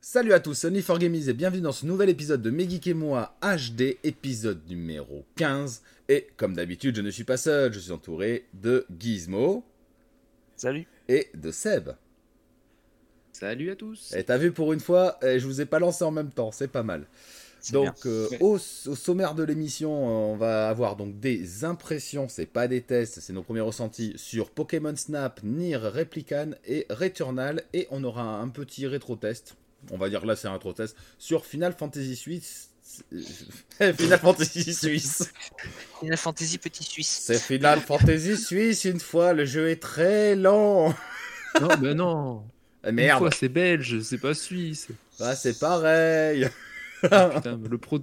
Salut à tous, Sony for Gamies et bienvenue dans ce nouvel épisode de Megeek et moi HD, épisode numéro 15. Et comme d'habitude, je ne suis pas seul, je suis entouré de Gizmo. Salut. Et de Seb. Salut à tous. Et t'as vu pour une fois, eh, je vous ai pas lancé en même temps, c'est pas mal. Donc euh, au, sommaire de l'émission, on va avoir donc des impressions, c'est pas des tests, c'est nos premiers ressentis sur Pokémon Snap, Nier Replicant et Returnal et on aura un petit rétro test. On va dire là c'est un rétro test sur Final Fantasy Suisse. Final Fantasy Suisse. Final Fantasy Petit Suisse. C'est Final Fantasy Suisse une fois, le jeu est très long. non, mais non. Merde. Une fois c'est belge, c'est pas suisse. Bah c'est pareil. Putain, le pro,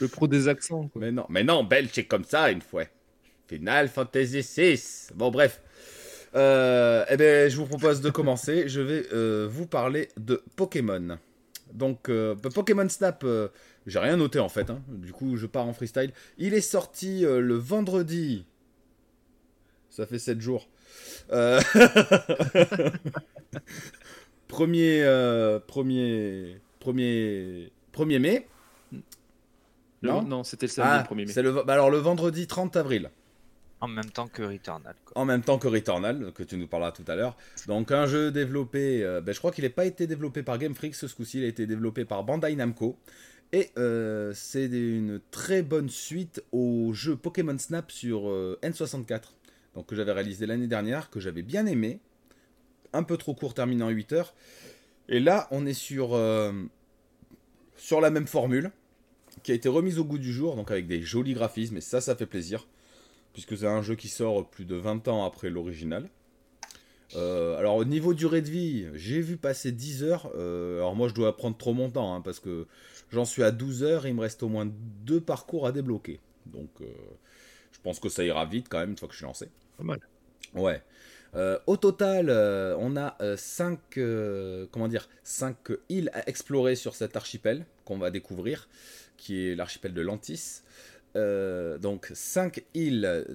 le pro des accents. Quoi. Mais non, mais non, belge c'est comme ça une fois. Final Fantasy 6. Bon bref. Euh, eh bien, je vous propose de commencer. Je vais euh, vous parler de Pokémon. Donc, euh, Pokémon Snap, j'ai rien noté en fait. Hein. Du coup, je pars en freestyle. Il est sorti le vendredi. Ça fait 7 jours. premier, premier, premier, 1er mai. non, non c'était le samedi 1er mai. Le, bah alors le vendredi 30 avril. En même temps que Returnal. En même temps que Returnal, que tu nous parleras tout à l'heure. Donc un jeu développé, euh, ben, je crois qu'il n'a pas été développé par Game Freak ce coup-ci, il a été développé par Bandai Namco. Et euh, c'est une très bonne suite au jeu Pokémon Snap sur euh, N64. Donc que j'avais réalisé l'année dernière, que j'avais bien aimé. Un peu trop court, terminé en 8 heures. Et là, on est sur, sur la même formule, qui a été remise au goût du jour, donc avec des jolis graphismes, et ça, ça fait plaisir puisque c'est un jeu qui sort plus de 20 ans après l'original. Euh, alors au niveau durée de vie, j'ai vu passer 10 heures. Euh, alors moi je dois prendre trop mon temps, hein, parce que j'en suis à 12 heures, et il me reste au moins deux parcours à débloquer. Donc euh, je pense que ça ira vite quand même une fois que je suis lancé. Pas mal. Ouais. Au total, on a 5 comment dire 5 îles à explorer sur cet archipel qu'on va découvrir, qui est l'archipel de Lantis. Euh, donc 5 îles,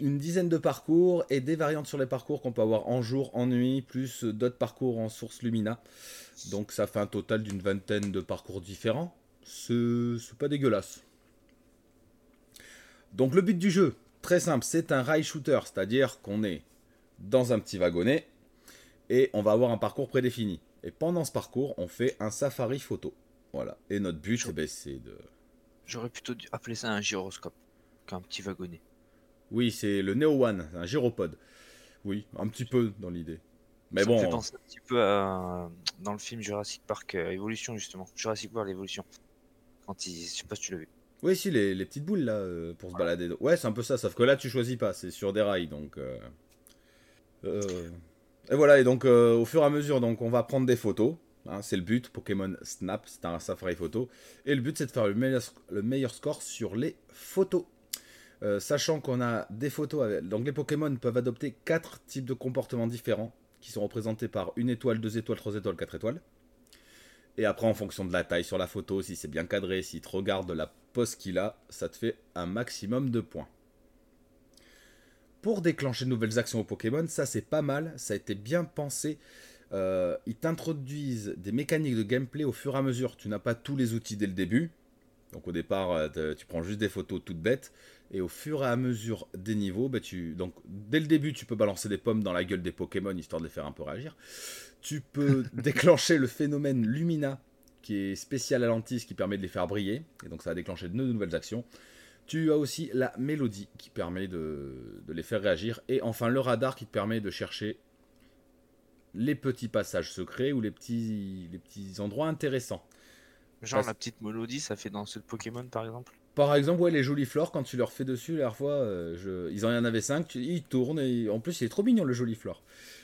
une dizaine de parcours et des variantes sur les parcours qu'on peut avoir en jour, en nuit, plus d'autres parcours en source Lumina. Donc ça fait un total d'une vingtaine de parcours différents. C'est pas dégueulasse. Donc le but du jeu, très simple, c'est un rail shooter, c'est-à-dire qu'on est dans un petit wagonnet et on va avoir un parcours prédéfini. Et pendant ce parcours, on fait un safari photo. Voilà. Et notre but, eh ben, c'est de J'aurais plutôt dû appeler ça un gyroscope qu'un petit wagonnet. Oui, c'est le Neo One, un gyropode. Oui, un petit peu dans l'idée. Mais bon. Ça me fait penser un petit peu à, dans le film Jurassic Park euh, Evolution, justement. Jurassic World Evolution. Quand il... Je sais pas si tu l'as vu. Oui, si, les, les, petites boules là, euh, pour se balader. Ouais, c'est un peu ça, sauf que là, tu choisis pas, c'est sur des rails, donc. Euh, et voilà, et donc, au fur et à mesure, donc, on va prendre des photos. Hein, c'est le but. Pokémon Snap, c'est un Safari photo. Et le but, c'est de faire le meilleur, score sur les photos. Euh, sachant qu'on a des photos. Avec... Donc les Pokémon peuvent adopter quatre types de comportements différents qui sont représentés par une étoile, deux étoiles, trois étoiles, quatre étoiles. Et après, en fonction de la taille sur la photo, si c'est bien cadré, si tu regardes la pose qu'il a, ça te fait un maximum de points. Pour déclencher de nouvelles actions aux Pokémon, ça c'est pas mal, ça a été bien pensé. Euh, ils t'introduisent des mécaniques de gameplay au fur et à mesure. Tu n'as pas tous les outils dès le début. Donc au départ, euh, tu prends juste des photos toutes bêtes. Et au fur et à mesure des niveaux, bah, tu, donc, dès le début, tu peux balancer des pommes dans la gueule des Pokémon histoire de les faire un peu réagir. Tu peux déclencher le phénomène Lumina, qui est spécial à Lantis, qui permet de les faire briller. Et donc ça va déclencher de nouvelles actions. Tu as aussi la mélodie qui permet de, de les faire réagir. Et enfin le radar qui te permet de chercher les petits passages secrets ou les petits, les petits endroits intéressants. Genre la petite mélodie, ça fait dans ce Pokémon par exemple Par exemple, ouais, les jolies flores, quand tu leur fais dessus, la dernière fois, euh, je... ils en avaient 5, tu... ils tournent, et en plus, il est trop mignon le joli flore.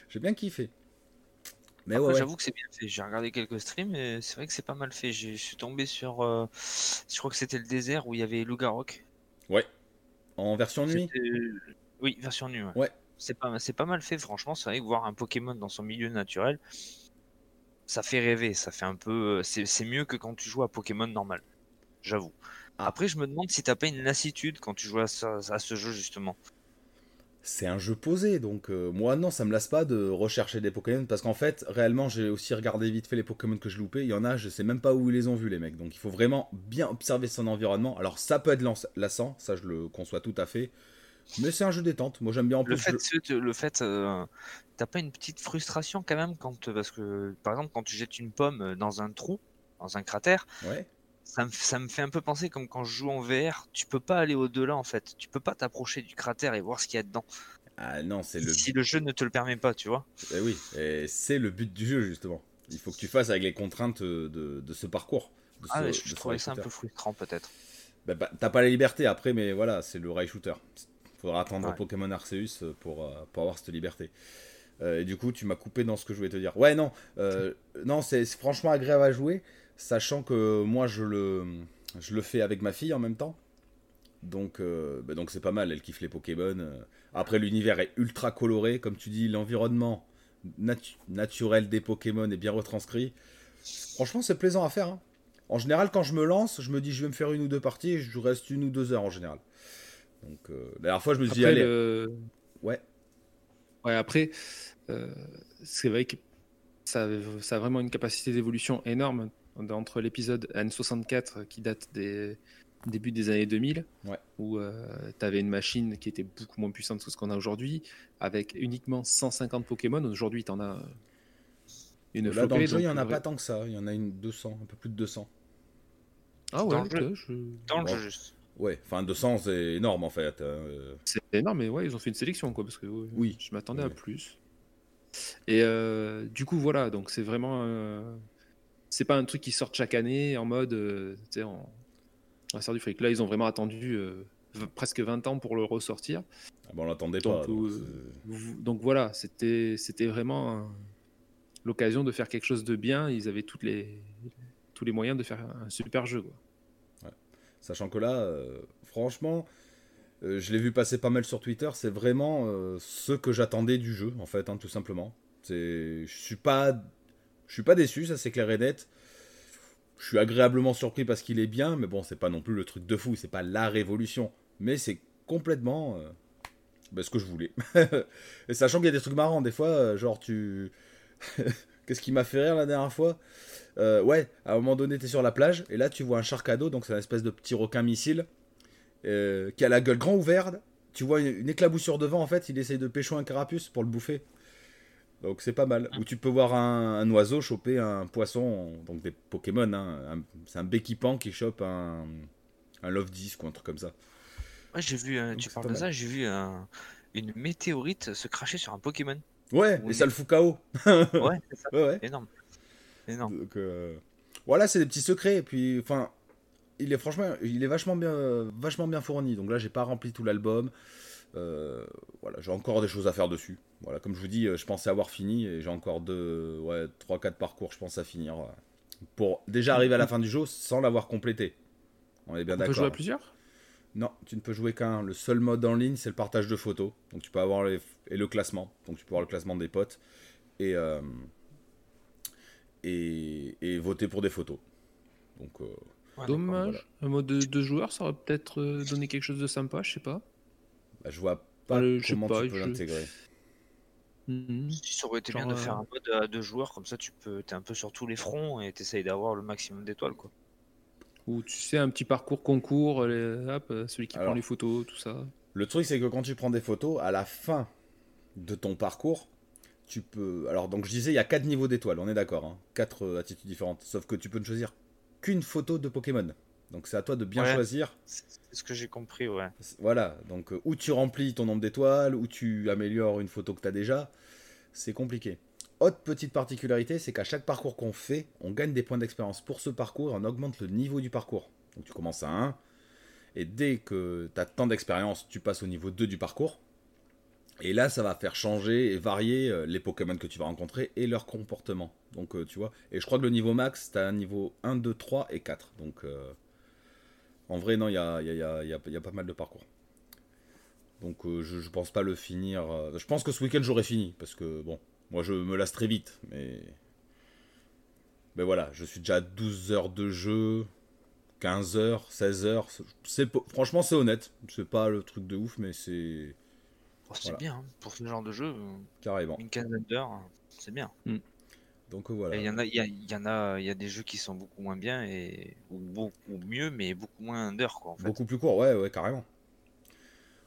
J'ai bien kiffé. Mais ouais, j'avoue que c'est bien fait. J'ai regardé quelques streams et c'est vrai que c'est pas mal fait. Je suis tombé sur. Euh, je crois que c'était le désert où il y avait Lugarok. Ouais. En version nuit Oui, version nuit. ouais c'est pas, c'est pas mal fait, franchement. C'est vrai que voir un Pokémon dans son milieu naturel, ça fait rêver. Ça fait un peu. C'est, mieux que quand tu joues à Pokémon normal. j'avoue. Ah. Après, je me demande si t'as pas une lassitude quand tu joues à, ce jeu, justement. C'est un jeu posé, donc euh, moi non, ça me lasse pas de rechercher des Pokémon parce qu'en fait, réellement, j'ai aussi regardé vite fait les Pokémon que je loupais. Il y en a, je sais même pas où ils les ont vus, les mecs. Donc il faut vraiment bien observer son environnement. Alors ça peut être lassant, ça je le conçois tout à fait. Mais c'est un jeu détente. Moi j'aime bien en plus. Le fait, le fait euh, t'as pas une petite frustration quand même quand parce que par exemple quand tu jettes une pomme dans un trou, dans un cratère, ouais ça me, fait un peu penser comme quand je joue en VR, tu peux pas aller au-delà en fait. Tu peux pas t'approcher du cratère et voir ce qu'il y a dedans. Ah non, c'est le. Si le jeu ne te le permet pas, tu vois. Eh oui, et c'est le but du jeu justement. Il faut que tu fasses avec les contraintes de, de ce parcours. ah, je, trouvais ça un peu frustrant peut-être. Bah, bah, T'as pas la liberté après, mais voilà, c'est le rail shooter. Faudra attendre Pokémon Arceus pour, euh, pour avoir cette liberté. Euh, et du coup, tu m'as coupé dans ce que je voulais te dire. Ouais, non, euh, non, c'est franchement agréable à jouer sachant que moi je le, je le fais avec ma fille en même temps. Donc euh, bah donc c'est pas mal, elle kiffe les Pokémon. Après l'univers est ultra coloré, comme tu dis, l'environnement naturel des Pokémon est bien retranscrit. Franchement c'est plaisant à faire. Hein. En général quand je me lance, je me dis je vais me faire une ou deux parties et je reste une ou deux heures en général. Donc euh, la dernière fois je me suis dit allez. Ouais. Ouais après, euh, c'est vrai que ça, ça a vraiment une capacité d'évolution énorme entre l'épisode N64 qui date des début des années 2000, où euh, tu avais une machine qui était beaucoup moins puissante que ce qu'on a aujourd'hui, avec uniquement 150 Pokémon. Aujourd'hui, tu en as une Là, dans le jeu, il n'y en a pas tant que ça. Il y en a une 200, un peu plus de 200. Ah ouais, dans le jeu, juste. Ouais, enfin 200 c'est énorme en fait. Euh. C'est énorme, mais ouais, ils ont fait une sélection quoi, parce que oui, je m'attendais à plus. Et euh, du coup, voilà, donc c'est vraiment c'est pas un truc qui sort chaque année en mode, euh, tu sais, on, sort du fric. Là, ils ont vraiment attendu euh, presque 20 ans pour le ressortir. Ah on l'attendait pas. Euh, donc, voilà, c'était c'était vraiment l'occasion de faire quelque chose de bien. Ils avaient toutes les, tous les moyens de faire un super jeu. Quoi. Sachant que là, franchement, je l'ai vu passer pas mal sur Twitter. C'est vraiment ce que j'attendais du jeu, en fait, hein, tout simplement. Je suis pas je suis pas déçu, ça c'est clair et net. Je suis agréablement surpris parce qu'il est bien, mais bon, c'est pas non plus le truc de fou, c'est pas la révolution. Mais c'est complètement euh, ben, ce que je voulais. et sachant qu'il y a des trucs marrants, des fois, euh, genre tu. Qu'est-ce qui m'a fait rire la dernière fois? Euh, Ouais, à un moment donné, t'es sur la plage, et là tu vois un charcado, donc c'est un espèce de petit requin missile, qui a la gueule grand ouverte. Tu vois une, une éclaboussure devant, en fait, il essaye de pêcher un carapuce pour le bouffer. Donc c'est pas mal. Ou tu peux voir un, oiseau choper un poisson, donc des Pokémon. Hein, c'est un Béquipan qui chope un, un Love Disc ou un truc comme ça. Ouais, j'ai vu, euh, tu parles de ça, j'ai vu une météorite se cracher sur un Pokémon. Ouais, et ça le fout KO. ouais, c'est ça. Ouais, Énorme. Énorme. Donc, euh, Voilà, c'est des petits secrets. Et puis, enfin, il est franchement, il est vachement bien, vachement bien fourni. Donc là, j'ai pas rempli tout l'album. Euh, voilà, j'ai encore des choses à faire dessus. Voilà, comme je vous dis, euh, je pensais avoir fini et j'ai encore deux, ouais, 3-4 parcours, je pense, à finir pour déjà arriver à la fin du jeu sans l'avoir complété. On est bien d'accord. Tu peux jouer à plusieurs? Non, tu ne peux jouer qu'un. Le seul mode en ligne, c'est le partage de photos. Donc tu peux avoir et le classement. Donc tu peux avoir le classement des potes et euh, et, voter pour des photos. Donc dommage. Un mode de, de, joueur, ça aurait peut-être donné quelque chose de sympa, je sais pas. Bah, je vois pas comment tu peux l'intégrer. Si ça aurait été bien de faire euh, un mode à deux joueurs, comme ça tu peux, t'es un peu sur tous les fronts et t'essayes d'avoir le maximum d'étoiles quoi. Ou tu sais un petit parcours concours, hop, celui qui prend les photos, tout ça. Le truc c'est que quand tu prends des photos, à la fin de ton parcours, tu peux. Alors donc je disais il y a quatre niveaux d'étoiles, on est d'accord, hein. quatre euh, attitudes différentes. Sauf que tu peux ne choisir qu'une photo de Pokémon. Donc c'est à toi de bien choisir. C'est ce que j'ai compris, ouais. Voilà, donc euh, où tu remplis ton nombre d'étoiles, ou tu améliores une photo que tu as déjà, c'est compliqué. Autre petite particularité, c'est qu'à chaque parcours qu'on fait, on gagne des points d'expérience pour ce parcours et on augmente le niveau du parcours. Donc tu commences à 1, et dès que tu as tant d'expérience, tu passes au niveau 2 du parcours. Et là, ça va faire changer et varier euh, les Pokémon que tu vas rencontrer et leur comportement. Donc, euh, tu vois. Et je crois que le niveau max, tu as un niveau 1, 2, 3 et 4. Donc, en vrai, non, il y a, pas mal de parcours. Donc euh, je, pense pas le finir. Euh, je pense que ce week-end j'aurai fini. Parce que bon, moi je me lasse très vite. Mais. Mais voilà, je suis déjà à 12 heures de jeu. 15h, 16h. Franchement, c'est honnête. C'est pas le truc de ouf, mais c'est. Oh, c'est bien, hein. pour ce genre de jeu. Euh, Carrément. Une quinzaine d'heures, c'est bien. Mm. Donc voilà. Il y en a, il y, en a, il y a des jeux qui sont beaucoup moins bien et ou beaucoup mieux, mais beaucoup moins d'heures quoi. Beaucoup plus court, ouais, ouais, carrément.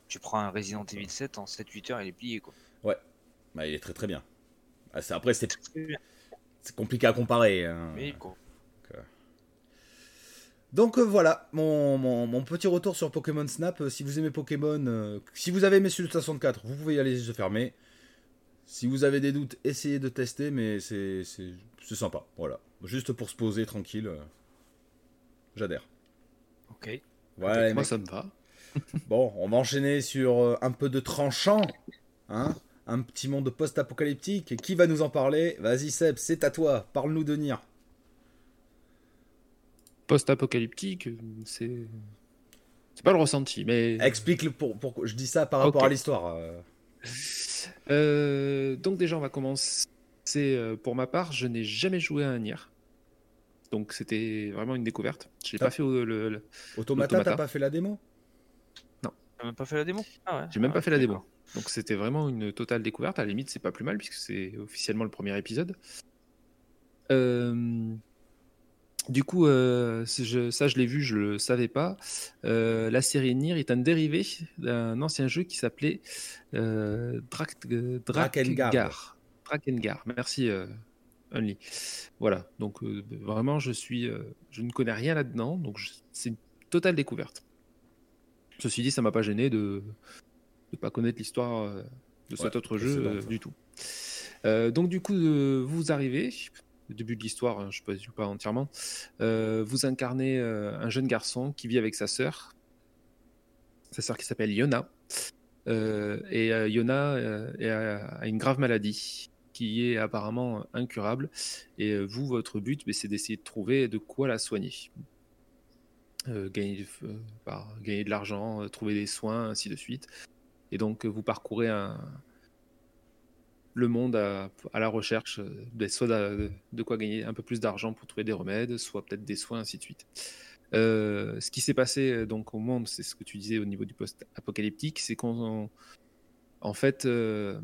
Tu prends un Resident Evil 7 en 7-8 heures, il est plié quoi. Ouais, bah, il est très très bien. Ah, après, c'est compliqué à comparer. Hein. Oui, quoi. Donc euh, voilà, mon, petit retour sur Pokémon Snap. Euh, si vous aimez Pokémon, euh, si vous avez aimé celui de 64, vous pouvez y aller les yeux fermés. Si vous avez des doutes, essayez de tester, mais c'est sympa. Voilà, juste pour se poser tranquille. J'adhère. Ok. Ouais, moi ça me va. bon, on va enchaîner sur un peu de tranchant. Hein un petit monde post-apocalyptique. Qui va nous en parler? Vas-y Seb, c'est à toi. Parle-nous de Nier post-apocalyptique, c'est c'est pas le ressenti, mais explique le pour, pour... je dis ça par rapport à l'histoire. Euh. Donc déjà on va commencer. Euh, pour ma part, je n'ai jamais joué à un Nier. Donc c'était vraiment une découverte. J'ai pas fait le, le Automata, t'as pas fait la démo? Non. T'as même pas fait la démo? Ah ouais. J'ai même pas ah, fait la démo. Donc c'était vraiment une totale découverte. À la limite, c'est pas plus mal puisque c'est officiellement le premier épisode. Euh, du coup, euh, ça je l'ai vu, je le savais pas. Euh, la série Nier est un dérivé d'un ancien jeu qui s'appelait euh, Drakengard. Drakengard. Merci Only. Voilà. Donc vraiment, je suis, je ne connais rien là-dedans, donc c'est une totale découverte. Ceci dit, ça m'a pas gêné de ne pas connaître l'histoire de cet autre jeu du tout. donc du coup, vous arrivez, début de l'histoire, hein, je ne sais pas entièrement, euh, vous incarnez euh, un jeune garçon qui vit avec sa sœur, sa sœur qui s'appelle Yona. Euh, et Yona a une grave maladie qui est apparemment incurable. Et vous, votre but, ben, c'est d'essayer de trouver de quoi la soigner. gagner, gagner de l'argent, trouver des soins, ainsi de suite. Et donc, vous parcourez un, le monde à, la recherche de, soit de, quoi gagner un peu plus d'argent pour trouver des remèdes, soit peut-être des soins, ainsi de suite. Euh, ce qui s'est passé euh, donc au monde, c'est ce que tu disais au niveau du post-apocalyptique, c'est qu'en en fait, euh,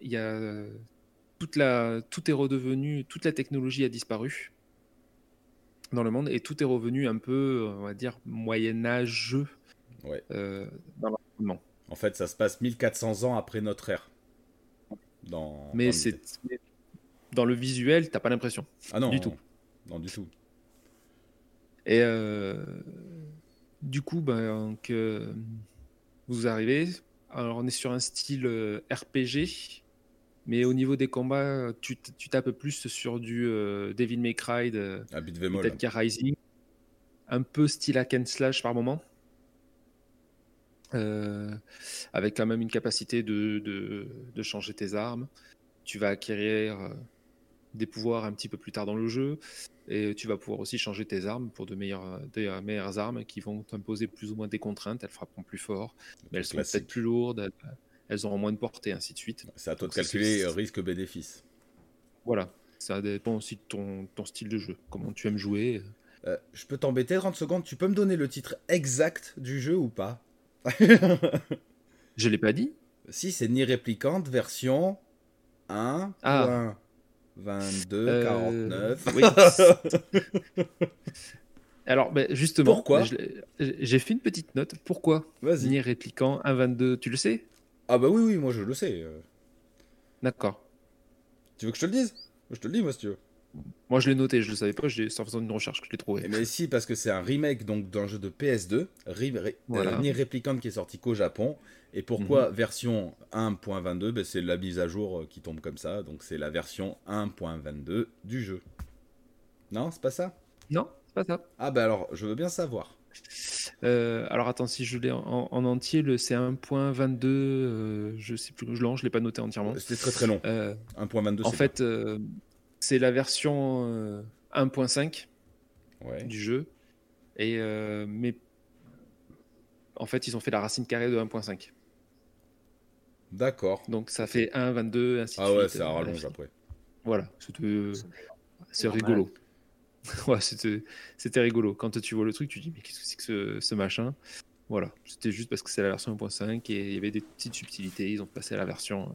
il y a toute la, tout est redevenu, toute la technologie a disparu dans le monde et tout est revenu un peu, on va dire, moyen âgeux ouais. dans l'environnement. En fait, ça se passe 1400 ans après notre ère mais c'est dans le visuel, t'as pas l'impression. Ah non, du tout. Non, du tout. Et euh, du coup, ben, que vous arrivez. Alors, on est sur un style euh, RPG, mais au niveau des combats, tu, tu tapes plus sur du euh, Devil May Cry, de, ah, peut-être Rising, un peu style hack and slash par moment. Euh, avec quand même une capacité de, de, changer tes armes. Tu vas acquérir euh, des pouvoirs un petit peu plus tard dans le jeu et tu vas pouvoir aussi changer tes armes pour de meilleures, de meilleures armes qui vont t'imposer plus ou moins des contraintes. Elles frapperont plus fort, mais elles sont peut-être plus lourdes, elles, auront moins de portée, ainsi de suite. C'est à toi de calculer risque-bénéfice. Voilà, ça dépend aussi de ton, ton, style de jeu, comment tu aimes jouer. Euh, je peux t'embêter 30 secondes, tu peux me donner le titre exact du jeu ou pas? je l'ai pas dit Si, c'est Ni Réplicante version 1. Ah. 22, 49. Alors, ben, justement, pourquoi j'ai fait une petite note. Pourquoi Vas-y. Ni Réplicant 1.22, tu le sais? Ah, bah oui, oui, moi je le sais. Euh. D'accord. Tu veux que je te le dise? Je te le dis, moi, si tu veux. Moi, je l'ai noté, je le savais pas, c'est en faisant une recherche que je l'ai trouvé. Mais si, parce que c'est un remake donc d'un jeu de PS2, voilà. Nier Replicant qui est sorti qu'au Japon. Et pourquoi mhm. version 1.22 ben, C'est la mise à jour euh, qui tombe comme ça, donc c'est la version 1.22 du jeu. Non, c'est pas ça? Non, c'est pas ça. Ah bah alors, je veux bien savoir. Euh, alors attends, si je l'ai en, entier, le c'est 1.22, euh, je sais plus, je l'ai pas noté entièrement. C'était très très long. 1.22. En fait, c'est la version 1.5 euh, du jeu. Et, euh, mais en fait, ils ont fait la racine carrée de 1.5. D'accord. Donc ça fait 1, 22, ainsi de suite. Ah ouais, ça rallonge après. Voilà, c'est rigolo. ouais, c'était rigolo. Quand tu vois le truc, tu dis, mais qu'est-ce que c'est que ce, machin? Voilà, c'était juste parce que c'est la version 1.5 et il y avait des petites subtilités. Ils ont passé à la version.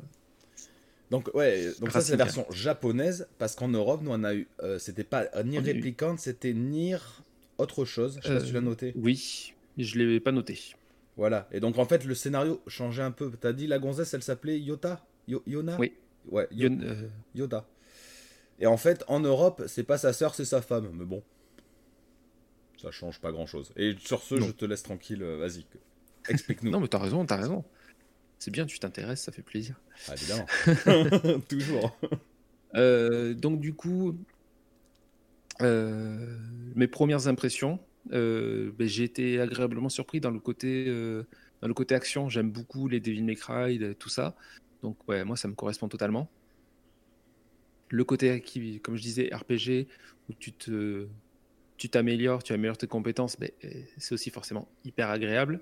Euh, donc, ouais, donc ça, c'est la version japonaise parce qu'en Europe, nous, on a eu. Euh, c'était pas ni réplicante, c'était ni autre chose. Je sais pas si tu l'as noté. Oui, je l'ai pas noté. Voilà, et donc en fait, le scénario changeait un peu. T'as dit la gonzesse, elle s'appelait Yota? Yona? Oui. Ouais, Yoda. Et en fait, en Europe, c'est pas sa sœur, c'est sa femme. Mais bon, ça change pas grand chose. Et sur ce, je te laisse tranquille. Euh, vas-y, explique-nous. non, mais t'as raison, t'as raison. C'est bien, tu t'intéresses, ça fait plaisir. Ah, évidemment. Toujours. Euh, donc, du coup, euh, mes premières impressions, ben, j'ai été agréablement surpris dans le côté, dans le côté action. J'aime beaucoup les Devil May Cry, tout ça. Donc, ouais, moi, ça me correspond totalement le côté qui, comme je disais, RPG, où tu te tu t'améliores, tu améliores tes compétences, mais euh, c'est aussi forcément hyper agréable.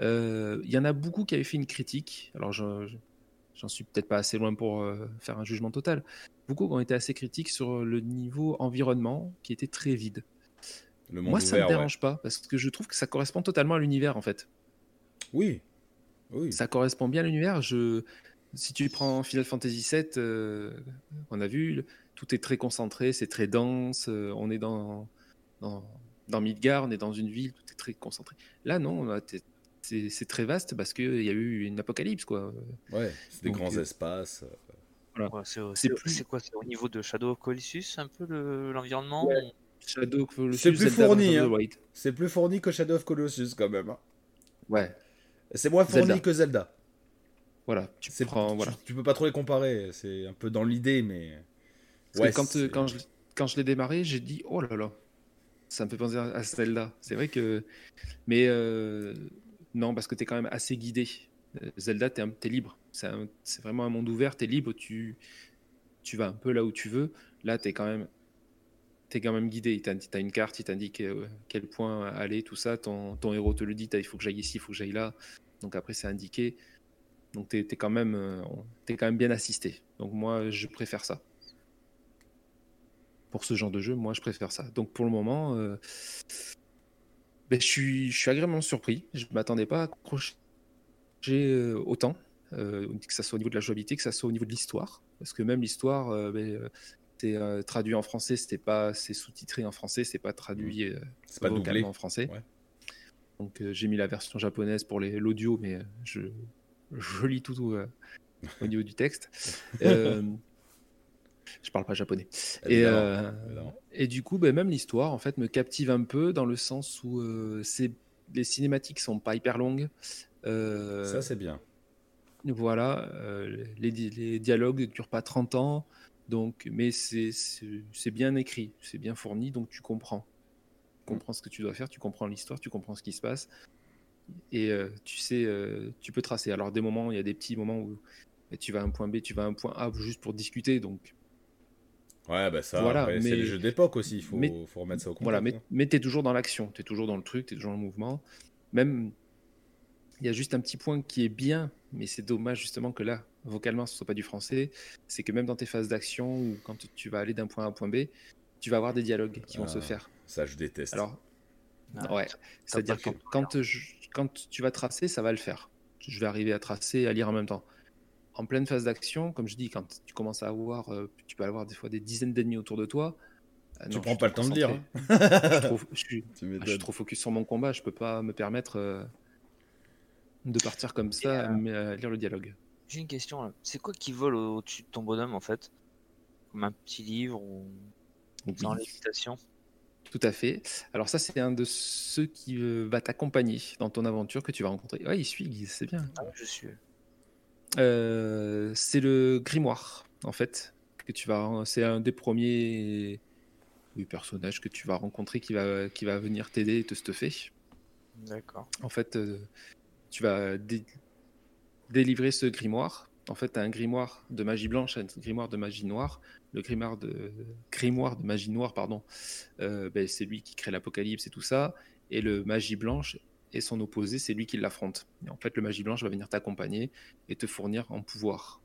Euh, il y en a beaucoup qui avaient fait une critique. Alors, j'en suis peut-être pas assez loin pour euh, faire un jugement total. Beaucoup ont été assez critiques sur le niveau environnement qui était très vide. Moi, ça ne me dérange pas parce que je trouve que ça correspond totalement à l'univers en fait. Oui. oui. Ça correspond bien à l'univers. Je si tu prends Final Fantasy VII, euh, on a vu, tout est très concentré, c'est très dense, euh, on est dans, dans, Midgard, on est dans une ville, tout est très concentré. Là, non, c'est très vaste parce qu'il y a eu une apocalypse. Quoi. Ouais, c'est des grands euh, espaces. c'est quoi C'est au niveau de Shadow of Colossus, un peu l'environnement Shadow of Colossus, c'est plus fourni. Hein. C'est plus fourni que Shadow of Colossus quand même. Hein. Ouais. C'est moins fourni que Zelda. Voilà, tu, prends, voilà. Tu, peux pas trop les comparer, c'est un peu dans l'idée, mais. Ouais, quand, euh, quand je, quand je l'ai démarré, j'ai dit oh là là, ça me fait penser à Zelda. C'est vrai que. Mais euh, non, parce que tu es quand même assez guidé. Euh, Zelda, tu es, libre. C'est vraiment un monde ouvert, tu es libre, tu, tu vas un peu là où tu veux. Là, tu es quand même. es quand même guidé, tu as, une carte, il t'indique quel point aller, tout ça. Ton, héros te le dit, il faut que j'aille ici, il faut que j'aille là. Donc après, c'est indiqué. Donc tu es, quand même, euh, es quand même bien assisté. Donc moi, je préfère ça. Pour ce genre de jeu, moi, je préfère ça. Donc pour le moment, euh, ben, je, suis, je suis agréablement surpris. Je ne m'attendais pas à accrocher euh, autant, que ça soit au niveau de la jouabilité, que ça soit au niveau de l'histoire. Parce que même l'histoire, ben, c'est traduit en français, c'était pas, c'est sous-titré en français, c'est pas traduit mmh. c'est pas doublé. en français. Donc j'ai mis la version japonaise pour l'audio, mais je je lis tout euh, au niveau du texte. Euh, je parle pas japonais. Et, euh, et du coup, ben, même l'histoire, en fait, me captive un peu dans le sens où c'est les cinématiques sont pas hyper longues. Ça, c'est bien. Voilà, les, les, dialogues ne durent pas 30 ans, donc, mais c'est bien écrit, c'est bien fourni, donc tu comprends. Tu comprends ce que tu dois faire, tu comprends l'histoire, tu comprends ce qui se passe et euh, tu sais, euh, tu peux tracer. Alors des moments, il y a des petits moments où bah, tu vas à un point B, tu vas à un point A juste pour discuter, donc. Ouais, bah ça, voilà, c'est les jeux d'époque aussi, il faut, faut, remettre ça au contexte. Voilà, mais, hein. mais tu es toujours dans l'action, tu es toujours dans le truc, tu es toujours dans le mouvement. Même, il y a juste un petit point qui est bien, mais c'est dommage justement que là, vocalement, ce ne soit pas du français, c'est que même dans tes phases d'action ou quand tu vas aller d'un point A à un point B, tu vas avoir des dialogues qui vont se ah, faire. Ça, je déteste. Alors, ah, ouais, c'est-à-dire que quand, je, quand tu vas tracer, ça va le faire. Je vais arriver à tracer et à lire en même temps. En pleine phase d'action, comme je dis, quand tu commences à avoir, euh, tu peux avoir des fois des dizaines d'ennemis autour de toi. Euh, tu prends pas le temps de lire. Hein. je, suis trop, focus sur mon combat, je peux pas me permettre euh, de partir comme ça, mais à lire le dialogue. J'ai une question. C'est quoi qui vole au-dessus de ton bonhomme en fait? Comme un petit livre ou dans l'évitation tout à fait. Alors ça, c'est un de ceux qui euh, va t'accompagner dans ton aventure que tu vas rencontrer. Ouais, il suit, c'est bien. Ah, je suis. Euh, c'est le grimoire, en fait, que tu vas. C'est un des premiers personnages que tu vas rencontrer qui va, qui va venir t'aider et te stuffer. D'accord. En fait, euh, tu vas délivrer ce grimoire. En fait, tu as un grimoire de magie blanche un grimoire de magie noire le grimoire de, grimoire de magie noire, pardon, euh, ben, c'est lui qui crée l'apocalypse et tout ça. Et le magie blanche et son opposé, c'est lui qui l'affronte. Et en fait, le magie blanche va venir t'accompagner et te fournir en pouvoir.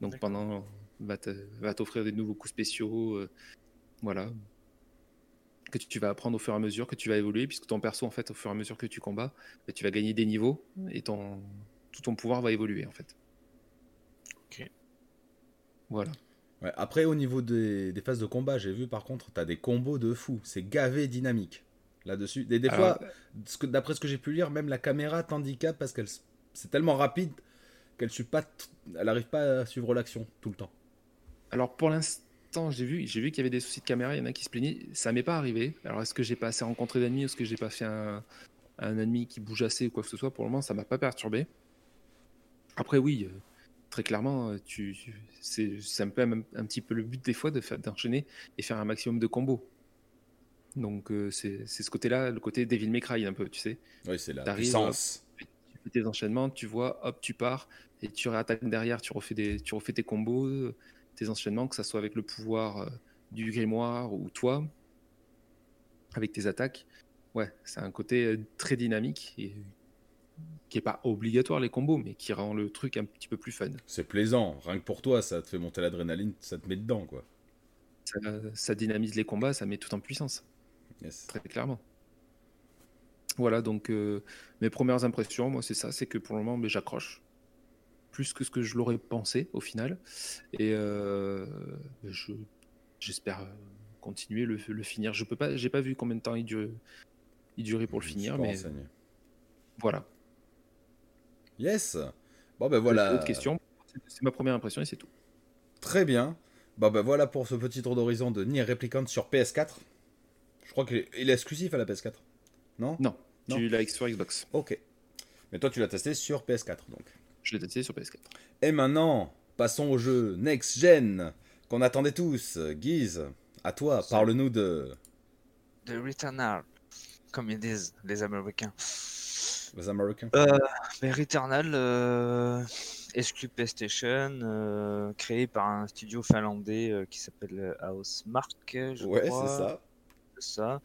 Donc pendant, va t'offrir des nouveaux coups spéciaux, euh, voilà. que tu vas apprendre au fur et à mesure, que tu vas évoluer, puisque ton perso, en fait, au fur et à mesure que tu combats, bah, tu vas gagner des niveaux et ton, tout ton pouvoir va évoluer, en fait. Ok. Voilà. Ouais, après, au niveau des, des phases de combat, j'ai vu par contre, t'as des combos de fou. C'est gavé dynamique là-dessus. Des, des fois, d'après ce que j'ai pu lire, même la caméra t'handicape parce qu'elle c'est tellement rapide qu'elle pas, elle arrive pas à suivre l'action tout le temps. Alors pour l'instant, j'ai vu, j'ai vu qu'il y avait des soucis de caméra. Il y en a qui se plaignaient. Ça m'est pas arrivé. Alors est-ce que j'ai pas assez rencontré d'ennemis, est-ce que j'ai pas fait un, un, ennemi qui bouge assez ou quoi que ce soit Pour le moment, ça m'a pas perturbé. Après, oui, euh, très clairement, euh, tu, c'est, un peu un, petit peu le but des fois de faire, d'enchaîner et faire un maximum de combos. Donc euh, c'est, ce côté-là, le côté Devil May Cry un peu, tu sais. Oui, c'est la puissance. Tu fais tes enchaînements, tu vois, hop, tu pars et tu réattaques derrière, tu refais, des, tu refais tes combos, tes enchaînements, que ça soit avec le pouvoir du grimoire ou toi, avec tes attaques. Ouais, c'est un côté très dynamique et qui est pas obligatoire les combos, mais qui rend le truc un petit peu plus fun. C'est plaisant, rien que pour toi, ça te fait monter l'adrénaline, ça te met dedans, quoi. Ça, dynamise les combats, ça met tout en puissance. Très clairement. Voilà, donc euh, mes premières impressions, moi, c'est ça, c'est que pour le moment, j'accroche plus que ce que je l'aurais pensé au final, et euh, je j'espère continuer le, le finir. Je peux pas, j'ai pas vu combien de temps il durait, il durait pour le finir, mais voilà. Yes. Bon ben voilà. Autre question. C'est ma première impression et c'est tout. Très bien. Bon ben voilà pour ce petit tour d'horizon de Nier Replicant sur PS4. Je crois qu'il est, exclusif à la PS4. Non? Non. Tu l'as sur Xbox. Ok. Mais toi tu l'as testé sur PS4 donc. Je l'ai testé sur PS4. Et maintenant, passons au jeu Next Gen qu'on attendait tous. Guise, à toi, parle-nous de. De Returnal, comme ils disent les Américains. Les Américains euh, Returnal, euh, exclu PlayStation, euh, créé par un studio finlandais euh, qui s'appelle Housemark. Je ouais, c'est ça. Ça.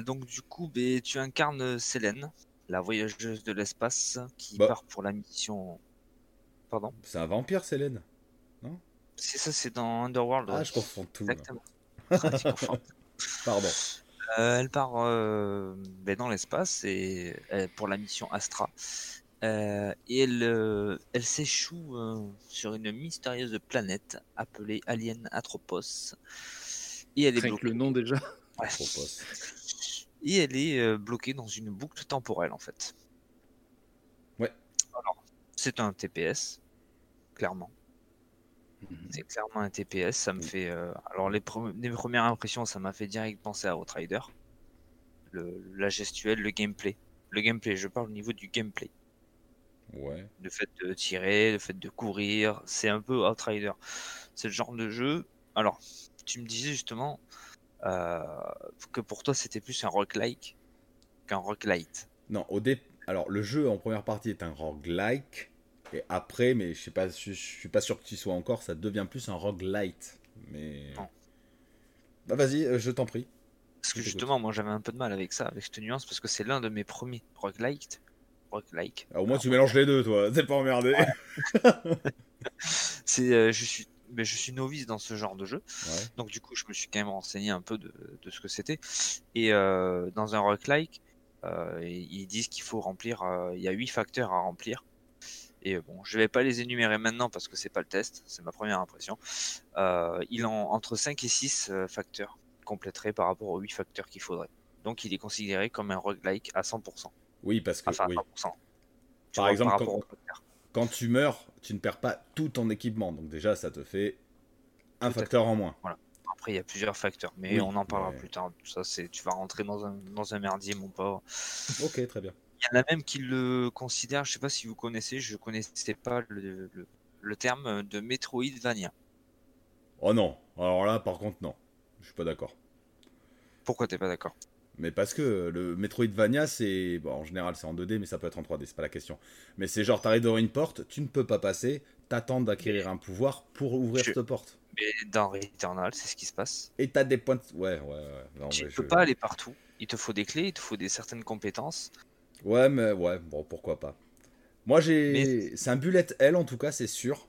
donc du coup, ben, tu incarnes Selene, la voyageuse de l'espace qui bah. part pour la mission. Pardon C'est un vampire, Selene Non? C'est ça, c'est dans Underworld. Ah, je confonds tout. Exactement. Pardon. Euh, elle part euh, ben, dans l'espace et euh, pour la mission Astra. et elle, elle s'échoue sur une mystérieuse planète appelée Alien Atropos. Et elle est le nom déjà. Et elle est bloquée dans une boucle temporelle en fait. Ouais. Alors, c'est un TPS, clairement. Mhm. C'est clairement un TPS, ça me fait. Euh, alors, les, premières impressions, ça m'a fait direct penser à Outrider. Le, la gestuelle, le gameplay. Le gameplay, je parle au niveau du gameplay. Ouais. Le fait de tirer, le fait de courir, c'est un peu Outrider. C'est le genre de jeu. Alors, tu me disais justement euh, que pour toi, c'était plus un roguelike qu'un roguelite. Non, au dé... Alors, le jeu en première partie est un roguelike et après, mais je sais pas, je, suis pas sûr que tu sois encore, ça devient plus un roguelite. Mais. Bah vas-y, euh, je t'en prie. Parce que justement, moi j'avais un peu de mal avec ça, avec cette nuance, parce que c'est l'un de mes premiers roguelite. Roguelike. Ah, au moins tu mélanges les deux, toi, t'es pas emmerdé. c'est, euh, je suis mais je suis novice dans ce genre de jeu. Donc du coup, je me suis quand même renseigné un peu de, de ce que c'était. Et euh, dans un roguelike, euh, ils disent qu'il faut remplir, il y a huit facteurs à remplir. Et bon, je vais pas les énumérer maintenant parce que c'est pas le test, c'est ma première impression. Euh, il en entre 5 et 6 euh, facteurs compléteraient par rapport aux 8 facteurs qu'il faudrait. Donc il est considéré comme un roguelike à 100%. Oui, parce que enfin, oui. 100%. Par exemple, quand, tu meurs, tu ne perds pas tout ton équipement. Donc déjà, ça te fait un facteur en moins. Voilà. Après, il y a plusieurs facteurs, mais on en parlera plus tard. Ça, c'est, tu vas rentrer dans un, dans un merdier, mon pauvre. Ok, très bien. Il y en a même qui le considèrent, je sais pas si vous connaissez, je connaissais pas le, le, terme de Metroidvania. Oh non, alors là par contre non, je suis pas d'accord. Pourquoi t'es pas d'accord? Mais parce que le Metroidvania, c'est. Bon, en général, c'est en 2D, mais ça peut être en 3D, c'est pas la question. Mais c'est genre, t'arrives devant une porte, tu ne peux pas passer, t'attends d'acquérir un pouvoir pour ouvrir cette porte. Mais dans Returnal, c'est ce qui se passe. Et t'as des points. Ouais, ouais, ouais. tu peux pas aller partout. Il te faut des clés, il te faut des certaines compétences. Ouais, mais ouais, bon, pourquoi pas. Moi, j'ai. C'est un bullet L en tout cas, c'est sûr.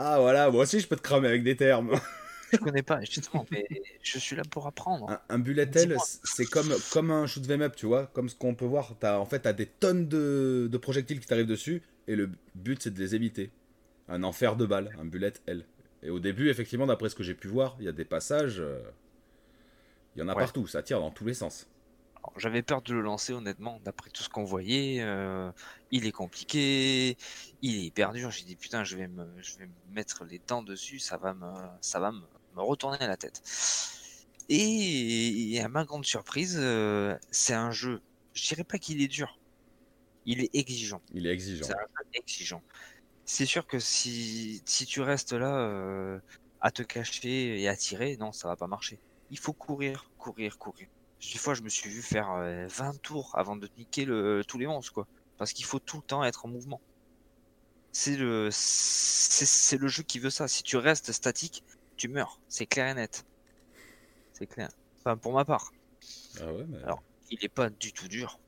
Ah, voilà, moi aussi je peux te cramer avec des termes. Je connais pas, justement, mais je suis là pour apprendre. Un, bullet hell, c'est comme, comme un shoot them up, tu vois, comme ce qu'on peut voir. As, en fait, t'as des tonnes de, de projectiles qui t'arrivent dessus, et le but c'est de les éviter. Un enfer de balles, un bullet hell. Et au début, effectivement, d'après ce que j'ai pu voir, il y a des passages. Euh, il y en a partout, ça tire dans tous les sens. J'avais peur de le lancer, honnêtement, d'après tout ce qu'on voyait. Euh, il est compliqué, il est hyper dur. J'ai dit putain, je vais, me, je vais mettre les dents dessus, ça va me, ça va me, retourner la tête. Et, à ma grande surprise, euh, c'est un jeu. Je dirais pas qu'il est dur. Il est exigeant. Il est exigeant. C'est un jeu exigeant. C'est sûr que si, si tu restes là euh, à te cacher et à tirer, non, ça va pas marcher. Il faut courir, courir, courir. Des fois, je me suis vu faire 20 euh, tours avant de niquer le, tous les monstres, quoi. Parce qu'il faut tout le temps être en mouvement. C'est le, c'est le jeu qui veut ça. Si tu restes statique, tu meurs. C'est clair et net. C'est clair. Enfin, pour ma part. Ah ouais, mais... Alors, il est pas du tout dur.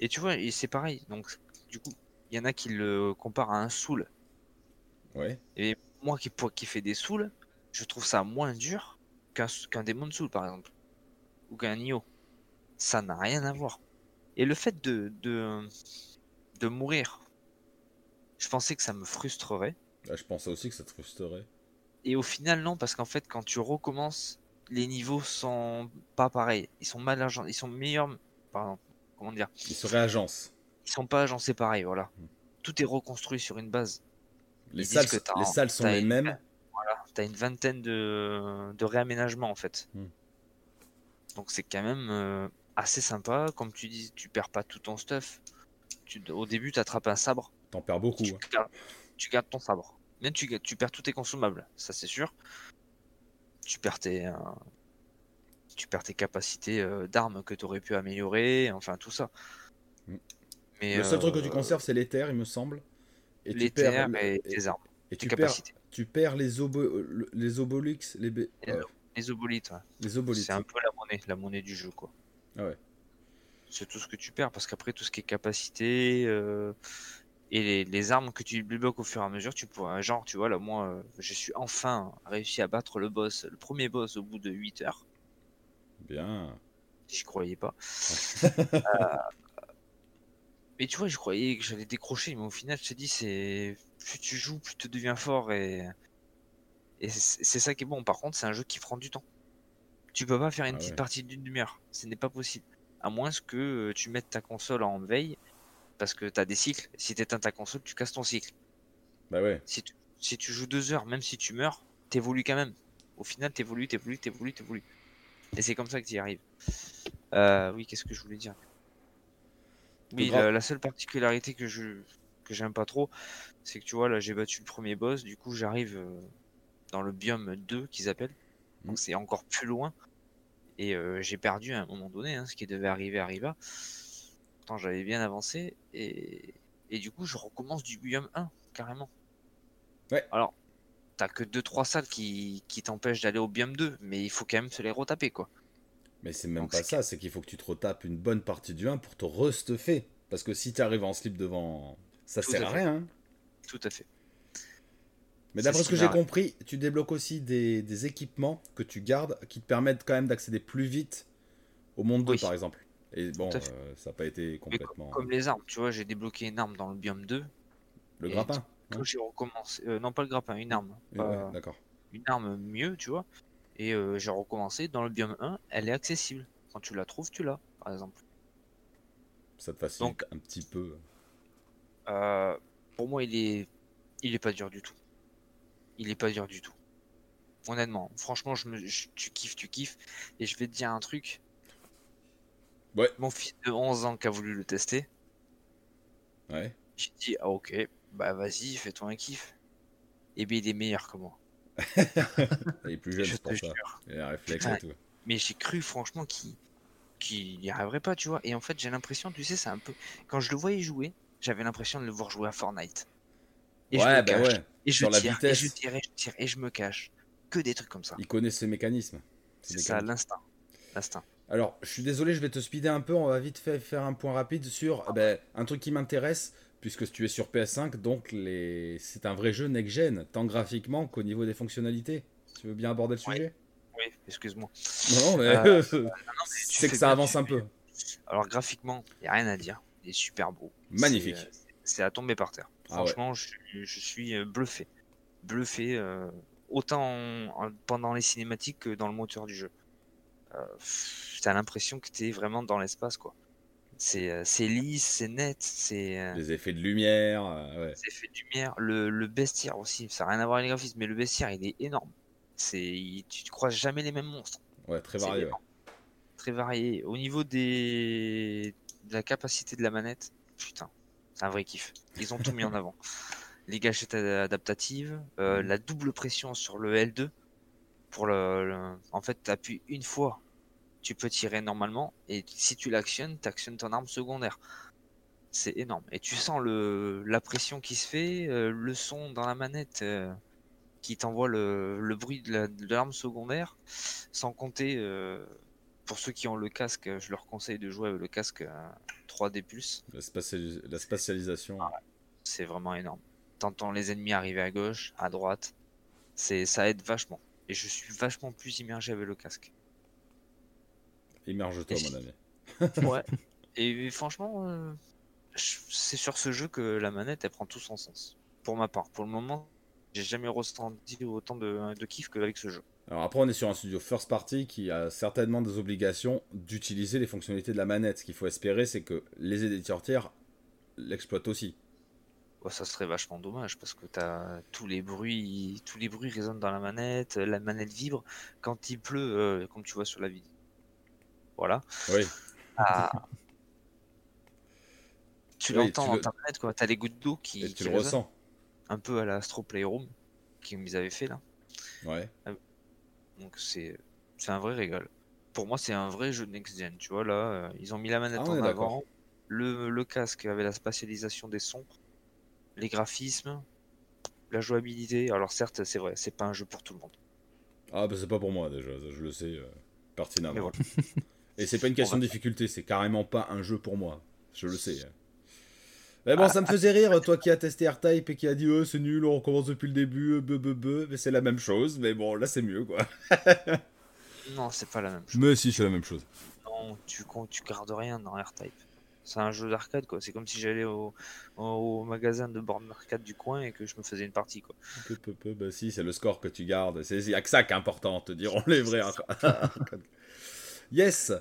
Et tu vois, c'est pareil. Donc, du coup, il y en a qui le comparent à un soul. Ouais. Et moi qui, qui fais des souls, je trouve ça moins dur qu'un démon soul par exemple. Ou qu'un Nioh. Ça n'a rien à voir. Et le fait de, de, de mourir, je pensais que ça me frustrerait. je pensais aussi que ça te frustrerait. Et au final, non, parce qu'en fait, quand tu recommences, les niveaux sont pas pareils. Ils sont mal ils sont meilleurs. Pardon, comment dire? Ils se réagencent ils sont pas agencés pareil, voilà. Hmm. Tout est reconstruit sur une base. Les, salles, les salles, sont les mêmes. Voilà, tu as une vingtaine de, de réaménagements en fait. Hmm. Donc c'est quand même euh, assez sympa. Comme tu dis, tu perds pas tout ton stuff. Tu, au début, tu attrapes un sabre. T'en perds beaucoup. Tu, gardes, ton sabre. Même tu, tu perds tous tes consommables, ça c'est sûr. Tu perds tes, euh, tu perds tes capacités euh, d'armes que tu aurais pu améliorer, enfin tout ça. Hmm le seul truc que tu euh, conserves, c'est l'éther, il me semble. Et tu perds et tes armes. Et tu perds, tu perds les, obo, les obolix, les, les obolites. Les obolites. C'est un peu la monnaie, la monnaie du jeu, quoi. Ah ouais. C'est tout ce que tu perds, parce qu'après, tout ce qui est capacité euh, et les, armes que tu débloques au fur et à mesure, tu pourras. Genre, tu vois, là, moi, euh, je suis enfin réussi à battre le boss, le premier boss au bout de 8 heures. Bien. Je croyais pas. Mais tu vois, je croyais que j'allais décrocher, mais au final, je te dis, c'est plus tu joues, plus tu deviens fort et, et c'est ça qui est bon. Par contre, c'est un jeu qui prend du temps. Tu peux pas faire une ah petite partie d'une demi-heure, ce n'est pas possible. À moins que euh, tu mettes ta console en veille, parce que tu as des cycles. Si tu éteins ta console, tu casses ton cycle. Bah ouais. Si tu, si tu joues deux heures, même si tu meurs, t'évolues quand même. Au final, t'évolues, t'évolues, t'évolues, t'évolues. Et c'est comme ça que tu y arrives. Euh, oui, qu'est-ce que je voulais dire? Oui, la, seule particularité que je que j'aime pas trop, c'est que tu vois, là j'ai battu le premier boss, du coup j'arrive euh, dans le biome 2 qu'ils appellent, donc mm. c'est encore plus loin, et euh, j'ai perdu à un moment donné, hein, ce qui devait arriver arriva. Pourtant j'avais bien avancé, et, et du coup je recommence du biome 1, carrément. Ouais. Alors, t'as que 2-3 salles qui, qui t'empêchent d'aller au biome 2, mais il faut quand même se les retaper, quoi. Mais c'est même pas ça, c'est qu'il faut que tu te retapes une bonne partie du 1 pour te restuffer. Parce que si tu arrives en slip devant, ça sert à, rien. Hein. Tout à fait. Mais d'après ce que j'ai compris, tu débloques aussi des, équipements que tu gardes qui te permettent quand même d'accéder plus vite au monde 2 par exemple. Et bon, euh, ça n'a pas été complètement. Comme, les armes, tu vois, j'ai débloqué une arme dans le biome 2. Le grappin Quand j'ai recommencé. Euh, non, pas le grappin, une arme. D'accord. Une arme mieux, tu vois. Et euh, j'ai recommencé dans le biome 1, elle est accessible. Quand tu la trouves, tu l'as, par exemple. Ça te facilite un petit peu. Euh, pour moi, il est, il est pas dur du tout. Il est pas dur du tout. Honnêtement, franchement, je me, tu kiffes, tu kiffes. Et je vais te dire un truc. Ouais. Mon fils de 11 ans qui a voulu le tester. Ouais. J'ai dit, ah ok, bah vas-y, fais-toi un kiff. Et bien, il est meilleur que moi. il est plus jeune, je pour ça. Il a réflexe et tout. Mais j'ai cru franchement qu'il n'y arriverait pas, tu vois. Et en fait, j'ai l'impression, tu sais, c'est un peu. Quand je le voyais jouer, j'avais l'impression de le voir jouer à Fortnite. Et ouais, bah ouais. Et je tire, et je tire, et je tire, et je me cache. Que des trucs comme ça. Il connaît ses mécanismes. C'est ça, l'instinct. L'instinct. Alors, je suis désolé, je vais te speeder un peu. On va vite fait faire un point rapide sur eh ben, un truc qui m'intéresse puisque tu es sur PS5, donc les... c'est un vrai jeu next-gen, tant graphiquement qu'au niveau des fonctionnalités. Tu veux bien aborder le sujet? Oui, excuse-moi. Non, mais, Euh, c'est que ça avance un peu. Alors graphiquement, il n'y a rien à dire. Il est super beau. Magnifique. C'est, euh, à tomber par terre. Ah ouais. Franchement, je, je suis euh, bluffé. Bluffé euh, autant en- en- pendant les cinématiques que dans le moteur du jeu. T'as l'impression que t'es vraiment dans l'espace, quoi. C'est euh, c'est lisse, c'est net, c'est euh, Les effets de lumière, euh, ouais. c'est fait de lumière. Le, le bestiaire aussi, ça n'a rien à voir avec les graphismes, mais le bestiaire, il est énorme. C'est, il- tu ne croises jamais les mêmes monstres. Ouais, très varié. ouais. Très varié. Au niveau des... de la capacité de la manette, putain, c'est un vrai kiff. Ils ont tout mis en avant. Les gâchettes ad- adaptatives, euh, Mhm. la double pression sur le L2. Pour le, le- En fait, tu appuies une fois, tu peux tirer normalement, et si tu l'actionnes, tu actionnes ton arme secondaire. C'est énorme. Et tu sens le... la pression qui se fait, euh, le son dans la manette euh, qui t'envoie le... le bruit de la- de l'arme secondaire, sans compter, euh, pour ceux qui ont le casque, je leur conseille de jouer avec le casque euh, 3D+. La, spatialis- la spatialisation. C'est vraiment énorme. T'entends les ennemis arriver à gauche, à droite. C'est, ça aide vachement. Et je suis vachement plus immergé avec le casque. Immerge-toi, mon ami. Ouais. Et franchement, euh, c'est sur ce jeu que la manette, elle prend tout son sens. Pour ma part. Pour le moment, j'ai jamais ressenti autant de, de kiff qu'avec ce jeu. Alors après, on est sur un studio first party qui a certainement des obligations d'utiliser les fonctionnalités de la manette. Ce qu'il faut espérer, c'est que les éditeurs tiers l'exploitent aussi. Ouais, ça serait vachement dommage parce que t'as tous les bruits, tous les bruits résonnent dans la manette, la manette vibre quand il pleut, euh, comme tu vois sur la vidéo. Voilà. Oui, Ah. Tu Oui, l'entends ta manette, quoi. T'as les gouttes d'eau qui, et tu qui le ressens. un peu à la Astro Playroom qu'ils avaient fait là. Ouais. Donc c'est c'est un vrai régal. Pour moi, c'est un vrai jeu de next gen. Tu vois là, euh, ils ont mis la manette Ah, en avant, le, le casque avec la spatialisation des sons, les graphismes, la jouabilité. Alors certes, c'est vrai, c'est pas un jeu pour tout le monde. Ah, bah c'est pas pour moi déjà, je le sais euh, pertinemment. Mais voilà. Et c'est pas une question On de difficulté, c'est carrément pas un jeu pour moi. Je le sais. hein. Mais bon, ça me faisait rire, toi qui as testé R-Type et qui a dit oh, c'est nul, on recommence depuis le début, euh, be, be, be. Mais c'est la même chose, mais bon, là c'est mieux quoi. Non, c'est pas la même chose. Mais si, c'est la même chose. Non, tu, gardes rien dans R-Type. C'est un jeu d'arcade, quoi. C'est comme si j'allais au, au magasin de bornes d'arcade du coin et que je me faisais une partie, quoi. Peu, peu, peu, bah si, c'est le score que tu gardes. A que ça qui est important, te diront les vrais. arcades. yes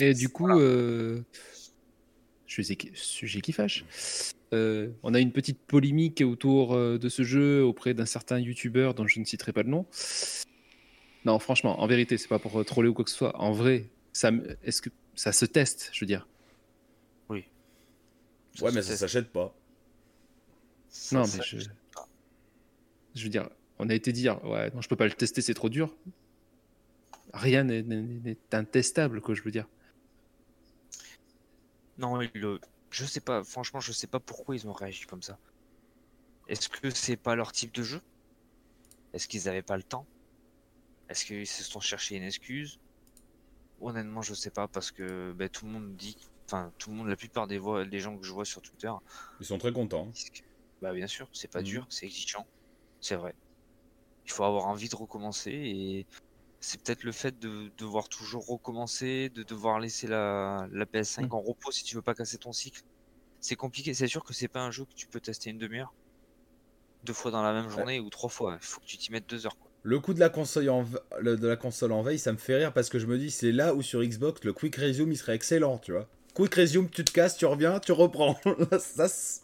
Et du coup, euh, je sais qui- sujet qui fâche. Euh, on a une petite polémique autour euh, de ce jeu auprès d'un certain youtubeur dont je ne citerai pas le nom. Non, franchement, en vérité, c'est pas pour euh, troller ou quoi que ce soit. En vrai, ça, est-ce que ça se teste, je veux dire? Ouais, mais ça s'achète pas. Non, Ça mais je, je veux dire, on a été dire, ouais, non, je peux pas le tester, c'est trop dur. Rien n'est- intestable, quoi, je veux dire. Non, il le- je sais pas, franchement, je sais pas pourquoi ils ont réagi comme ça. Est-ce que c'est pas leur type de jeu? Est-ce qu'ils avaient pas le temps? Est-ce qu'ils se sont cherchés une excuse? Honnêtement, je sais pas parce que ben, tout le monde dit, enfin, tout le monde, la plupart des, voix, des gens que je vois sur Twitter Ils sont très contents. que, bah bien sûr, c'est pas Mhm. dur, c'est exigeant, c'est vrai. Il faut avoir envie de recommencer et c'est peut-être le fait de devoir toujours recommencer, de devoir laisser la, la PS5 Mhm. en repos si tu veux pas casser ton cycle. C'est compliqué, c'est sûr que c'est pas un jeu que tu peux tester une demi-heure, deux fois dans la même journée ou trois fois. Il faut que tu t'y mettes deux heures. Quoi. Le coup de la, console en ve- le- de la console en veille, ça me fait rire parce que je me dis, c'est là où sur Xbox, le Quick Resume, il serait excellent, tu vois. Quick Resume, tu te casses, tu reviens, tu reprends. ça, ça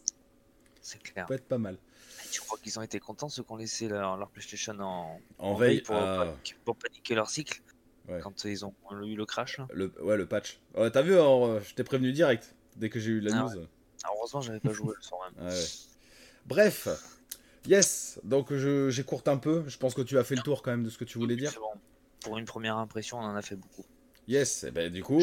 C'est clair. peut être pas mal. Et Tu crois qu'ils ont été contents ceux qui ont laissé leur, leur PlayStation en, En en veille, pour, ah, paniquer- pour paniquer leur cycle Ouais. quand ils ont eu le crash là. le, ouais, le patch. Ouais, T'as vu, alors, euh, je t'ai prévenu direct, dès que j'ai eu la Ah news. Alors, heureusement, j'avais pas joué le soir même. Ouais, ouais. Bref, yes, donc je- j'écourte un peu. Je pense que tu as fait le tour quand même de ce que tu voulais dire. Bon. Pour une première impression, on en a fait beaucoup. Yes, et ben du coup,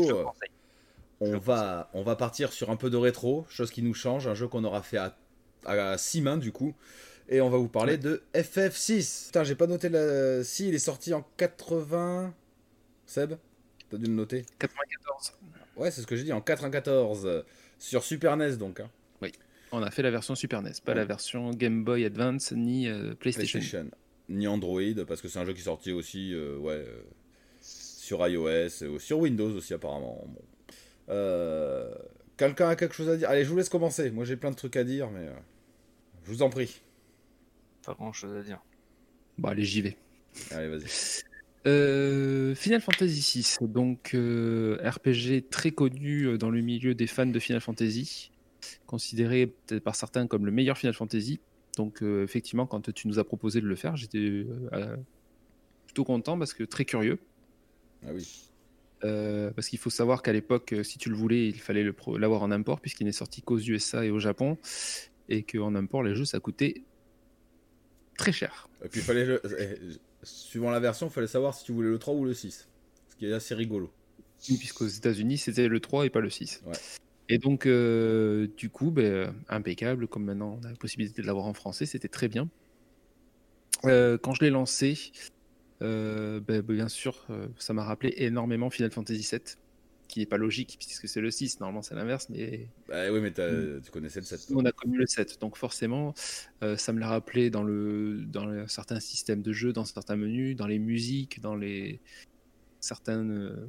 on va, on va partir sur un peu de rétro, chose qui nous change, un jeu qu'on aura fait à, à six mains du coup. Et on va vous parler de FF6. Putain, j'ai pas noté la... Si, il est sorti en 80... Seb T'as dû le noter 94. Ouais, c'est ce que j'ai dit, en 94. euh, Sur Super NES donc. hein. On a fait la version Super NES, pas Ouais. la version Game Boy Advance ni euh, PlayStation. PlayStation. ni Android, parce que c'est un jeu qui est sorti aussi euh, ouais, sur iOS, et sur Windows aussi apparemment. Quelqu'un a quelque chose à dire? Allez, je vous laisse commencer. Moi j'ai plein de trucs à dire, mais je vous en prie. Pas grand chose à dire. Bon, allez, j'y vais. Allez, vas-y. Final Fantasy VI, donc RPG très connu dans le milieu des fans de Final Fantasy, considéré peut-être par certains comme le meilleur Final Fantasy. Donc effectivement, quand tu nous as proposé de le faire, j'étais plutôt content parce que très curieux. Ah oui. parce qu'il faut savoir qu'à l'époque, si tu le voulais, il fallait l'avoir en import puisqu'il n'est sorti qu'aux USA et au Japon, et qu'en import les jeux ça coûtait très cher. Et puis fallait suivant la version, il fallait savoir si tu voulais le 3 ou le 6. Ce qui est assez rigolo. Puisqu'aux États-Unis, c'était le 3 et pas le 6. Ouais. Et donc, euh, du coup, ben, impeccable, comme maintenant on a la possibilité de l'avoir en français, c'était très bien. Euh, quand je l'ai lancé, euh, ben, bien sûr, ça m'a rappelé énormément Final Fantasy VII qui n'est pas logique puisque c'est le 6, normalement c'est l'inverse. Mais... Bah oui, mais mm. tu connaissais le 7. On a connu le 7, donc forcément, euh, ça me l'a rappelé dans, le, dans certains systèmes de jeu, dans certains menus, dans les musiques, dans les certaines, euh,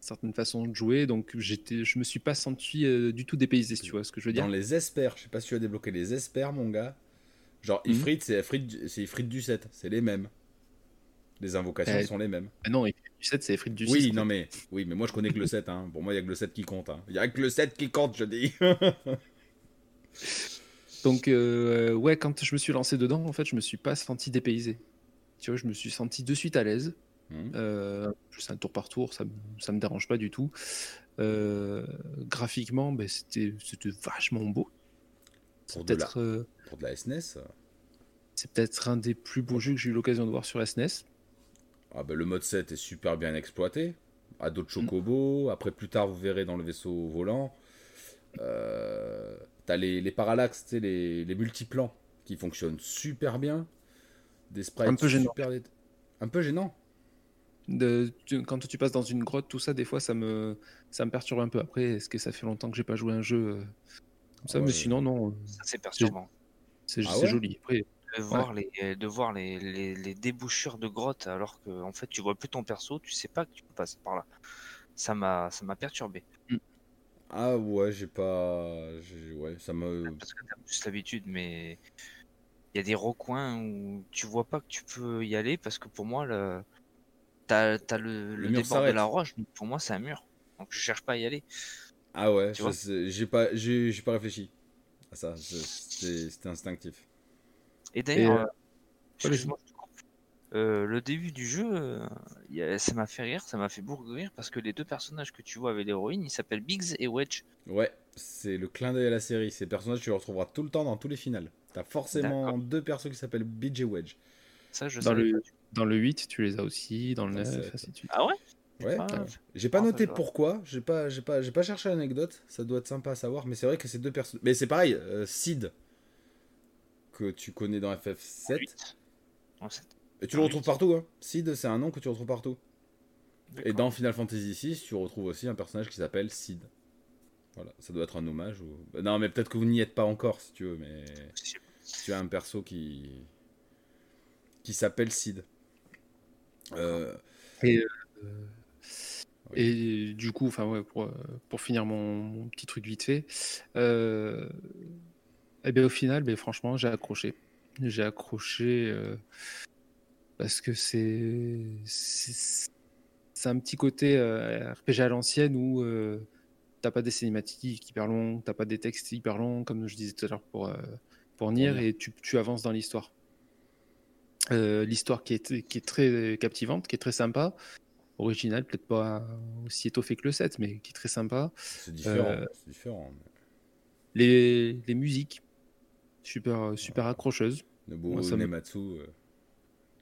certaines façons de jouer. Donc j'étais, je me suis pas senti euh, du tout dépaysé, tu vois ce que je veux dire. Dans les espers, je sais pas si tu as débloqué les espers, mon gars. Genre, mm. Ifrit, c'est Ifrit du 7, c'est les mêmes. Les invocations sont les mêmes. Ah non, du 7, c'est frites du 6. Oui, non, mais, oui, mais moi je connais que le 7. Hein. Pour moi, il n'y a que le 7 qui compte. Hein. Il n'y a que le 7 qui compte, je dis. Donc, euh, ouais, quand je me suis lancé dedans, en fait, je me suis pas senti dépaysé. Tu vois, je me suis senti de suite à l'aise. Mmh. Euh, c'est un tour par tour, ça, ça me dérange pas du tout. Euh, graphiquement, ben, c'était vachement beau. Pour de, la, euh, pour de la SNES C'est peut-être un des plus beaux jeux que j'ai eu l'occasion de voir sur SNES. Ah ben, le mode 7 est super bien exploité. À d'autres chocobos. Après, plus tard, vous verrez dans le vaisseau volant. Euh, T'as les, les parallaxes, les, les multiplans qui fonctionnent super bien. Des sprites un peu gênant. Un peu gênant. De, quand tu passes dans une grotte, tout ça, des fois, ça me, ça me perturbe un peu. Après, est-ce que ça fait longtemps que j'ai pas joué un jeu euh, comme ça? Mais sinon, non. C'est perturbant. C'est ah joli. Après, de voir, les, de voir les, les, débouchures de grottes alors que en fait tu vois plus ton perso, tu sais pas que tu peux passer par là. Ça m'a ça m'a perturbé. Mm. Ah ouais, j'ai pas ouais, ça m'a parce que t'as plus l'habitude mais il y a des recoins où tu vois pas que tu peux y aller parce que pour moi le t'as as le, le, débord de la roche, pour moi c'est un mur. Donc je cherche pas à y aller. Ah ouais, j'ai pas j'ai pas réfléchi à ça, c'était instinctif. Et d'ailleurs, euh, euh, euh, le début du jeu, ça m'a fait rire, ça m'a fait beaucoup rire parce que les deux personnages que tu vois avec l'héroïne, ils s'appellent Biggs et Wedge. Ouais, c'est le clin d'œil à la série. Ces personnages, tu les retrouveras tout le temps dans tous les finales. T'as forcément deux persos qui s'appellent Biggs et Wedge. Ça, je dans, le, dans le 8, tu les as aussi, dans le 9, Ah ouais? Ouais, j'ai pas noté pourquoi, j'ai pas, j'ai pas, j'ai pas cherché l'anecdote, ça doit être sympa à savoir, mais c'est vrai que ces deux personnages. Mais c'est pareil, Sid, que tu connais dans FF7. Et tu le retrouves partout, hein. Sid, c'est un nom que tu retrouves partout. Et dans Final Fantasy VI, tu retrouves aussi un personnage qui s'appelle Sid. Voilà, ça doit être un hommage. Ou... Bah, non, mais peut-être que vous n'y êtes pas encore, si tu veux, mais tu as un perso qui qui s'appelle Sid. Euh, et, euh, et, du coup, enfin ouais, pour, pour finir mon, petit truc vite fait, euh, eh bien, au final, ben, franchement, j'ai accroché. J'ai accroché euh, parce que c'est c'est un petit côté euh, RPG à l'ancienne où euh, t'as pas des cinématiques hyper longues, t'as pas des textes hyper longs, comme je disais tout à l'heure pour, pour Nier, et tu, tu avances dans l'histoire. l'histoire qui est, qui est très captivante, qui est très sympa, originale, peut-être pas aussi étoffée que le 7, mais qui est très sympa. C'est différent. différent. Les, les musiques, super, euh, super accrocheuse. Nobuo Moi, Nematsu euh,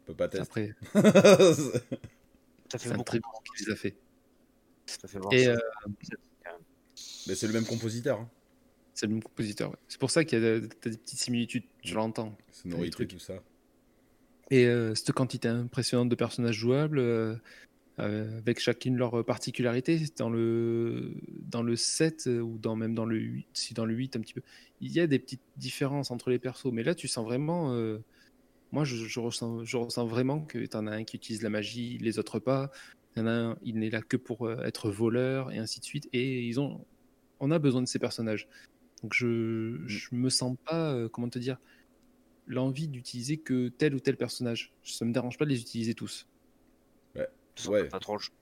peut pas tester. Après, ça fait beaucoup qu'il les a fait. Ça fait Et euh... Mais c'est le même compositeur. Hein. C'est le même compositeur. C'est pour ça qu'il y a des, petites similitudes. Je l'entends. Sonorité, tout ça. Et euh, cette quantité impressionnante de personnages jouables, euh, avec chacune leur particularité. Dans le, dans le 7 euh, ou dans, même dans le 8, si dans le 8 un petit peu, il y a des petites différences entre les persos, mais là tu sens vraiment euh, moi, je, je ressens, je ressens vraiment que tu en as un qui utilise la magie, les autres pas. Il y en a un, il n'est là que pour euh, être voleur et ainsi de suite. Et ils ont, on a besoin de ces personnages. Donc je, Mm. je me sens pas, euh, comment te dire, l'envie d'utiliser que tel ou tel personnage. Ça me dérange pas de les utiliser tous. Ouais. Pas trop le choix.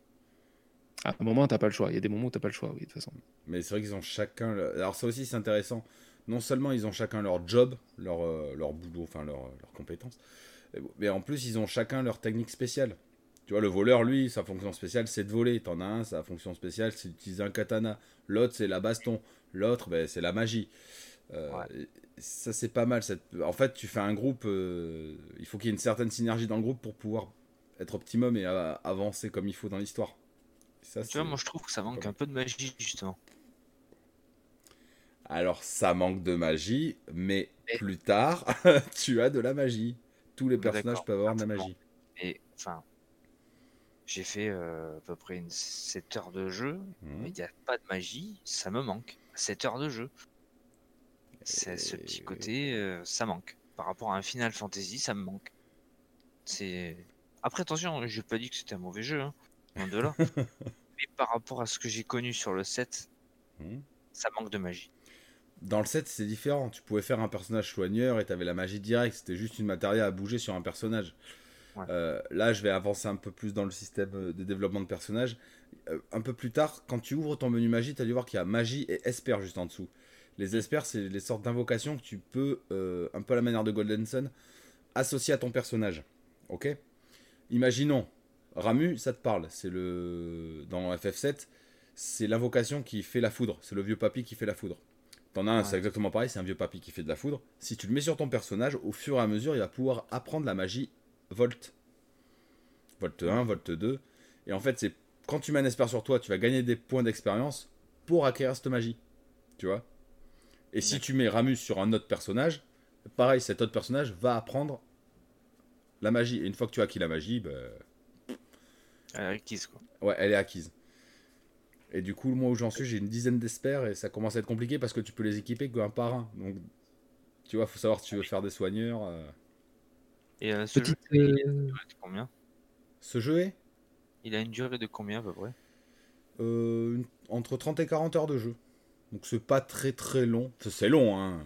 À un moment, t'as pas le choix. Il y a des moments où t'as pas le choix, oui, de toute façon. Mais c'est vrai qu'ils ont chacun. le- Alors, ça aussi, c'est intéressant. Non seulement ils ont chacun leur job, leur, euh, leur boulot, enfin leur, leurs compétences, mais en plus, ils ont chacun leur technique spéciale. Tu vois, le voleur, lui, sa fonction spéciale, c'est de voler. T'en as un, sa fonction spéciale, c'est d'utiliser un katana. L'autre, c'est la baston. L'autre, ben, c'est la magie. Euh, Ouais. Ça, c'est pas mal. cette- En fait, tu fais un groupe. euh, Il faut qu'il y ait une certaine synergie dans le groupe pour pouvoir être optimum et avancer comme il faut dans l'histoire. Ça, Tu vois, moi je trouve que ça manque un peu de magie justement. Alors, ça manque de magie, mais Mais- plus tard, tu as de la magie. Tous les personnages peuvent avoir de la magie. Et enfin, j'ai fait euh, à peu près une 7 heures de jeu, Mhm. mais il n'y a pas de magie, ça me manque. 7 heures de jeu. C'est ce petit Et- côté, euh, ça manque. Par rapport à un Final Fantasy, ça me manque. C'est. Après, attention, j'ai pas dit que c'était un mauvais jeu, hein, loin de là. mais par rapport à ce que j'ai connu sur le 7, Mhm. ça manque de magie. Dans le 7, c'est différent. Tu pouvais faire un personnage soigneur et tu avais la magie directe. C'était juste une matériel à bouger sur un personnage. Ouais. Euh, là, je vais avancer un peu plus dans le système euh, de développement de personnages. Euh, un peu plus tard, quand tu ouvres ton menu magie, tu as dû voir qu'il y a magie et esper juste en dessous. Les espers, c'est les sortes d'invocations que tu peux, euh, un peu à la manière de Golden Sun, associer à ton personnage. Ok? Imaginons, Ramu, ça te parle. C'est le. Dans FF7, c'est l'invocation qui fait la foudre. C'est le vieux papy qui fait la foudre. T'en as un, Ouais. c'est exactement pareil, c'est un vieux papy qui fait de la foudre. Si tu le mets sur ton personnage, au fur et à mesure, il va pouvoir apprendre la magie Volt. Volt 1, Volt 2. Et en fait, c'est quand tu mets un esper sur toi, tu vas gagner des points d'expérience pour acquérir cette magie. Tu vois? Et si tu mets Ramus sur un autre personnage, pareil, cet autre personnage va apprendre la magie. Et une fois que tu as acquis la magie, ben, Euh, Kiss, quoi. Ouais, elle est acquise. Et du coup, moi où j'en suis, j'ai une dizaine d'espers et ça commence à être compliqué parce que tu peux les équiper qu'un par un. Donc, tu vois, faut savoir si tu veux faire des soigneurs. euh. Et euh, ce Petite, jeu, il a euh, une durée de combien? Ce jeu est? Il a une durée de combien à peu près? Euh, une- entre 30 et 40 heures de jeu. Donc, c'est pas très très long. C'est long, hein.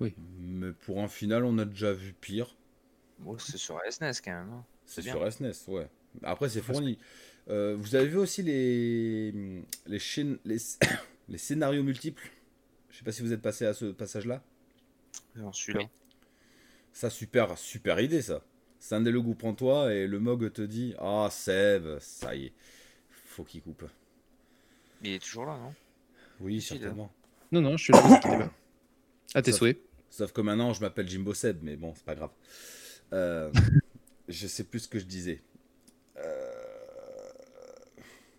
Oui. Mais pour un final, on a déjà vu pire. Bon, c'est sur SNES quand même. hein. C'est sur SNES, ouais. Après, c'est fourni. Euh, vous avez vu aussi les, les, chaînes, les, les scénarios multiples? Je sais pas si vous êtes passé à ce passage-là. J'en suis là. Ça, super, super idée, ça. Scindez le goût prends toi et le Mog te dit Ah, Sève, ça y est, faut qu'il coupe. Il est toujours là, non? Oui, là. certainement. Non, non, je suis là. À tes souhaits. Sauf que maintenant, je m'appelle Jimbo Seb, mais bon, c'est pas grave. Euh, je sais plus ce que je disais. Euh,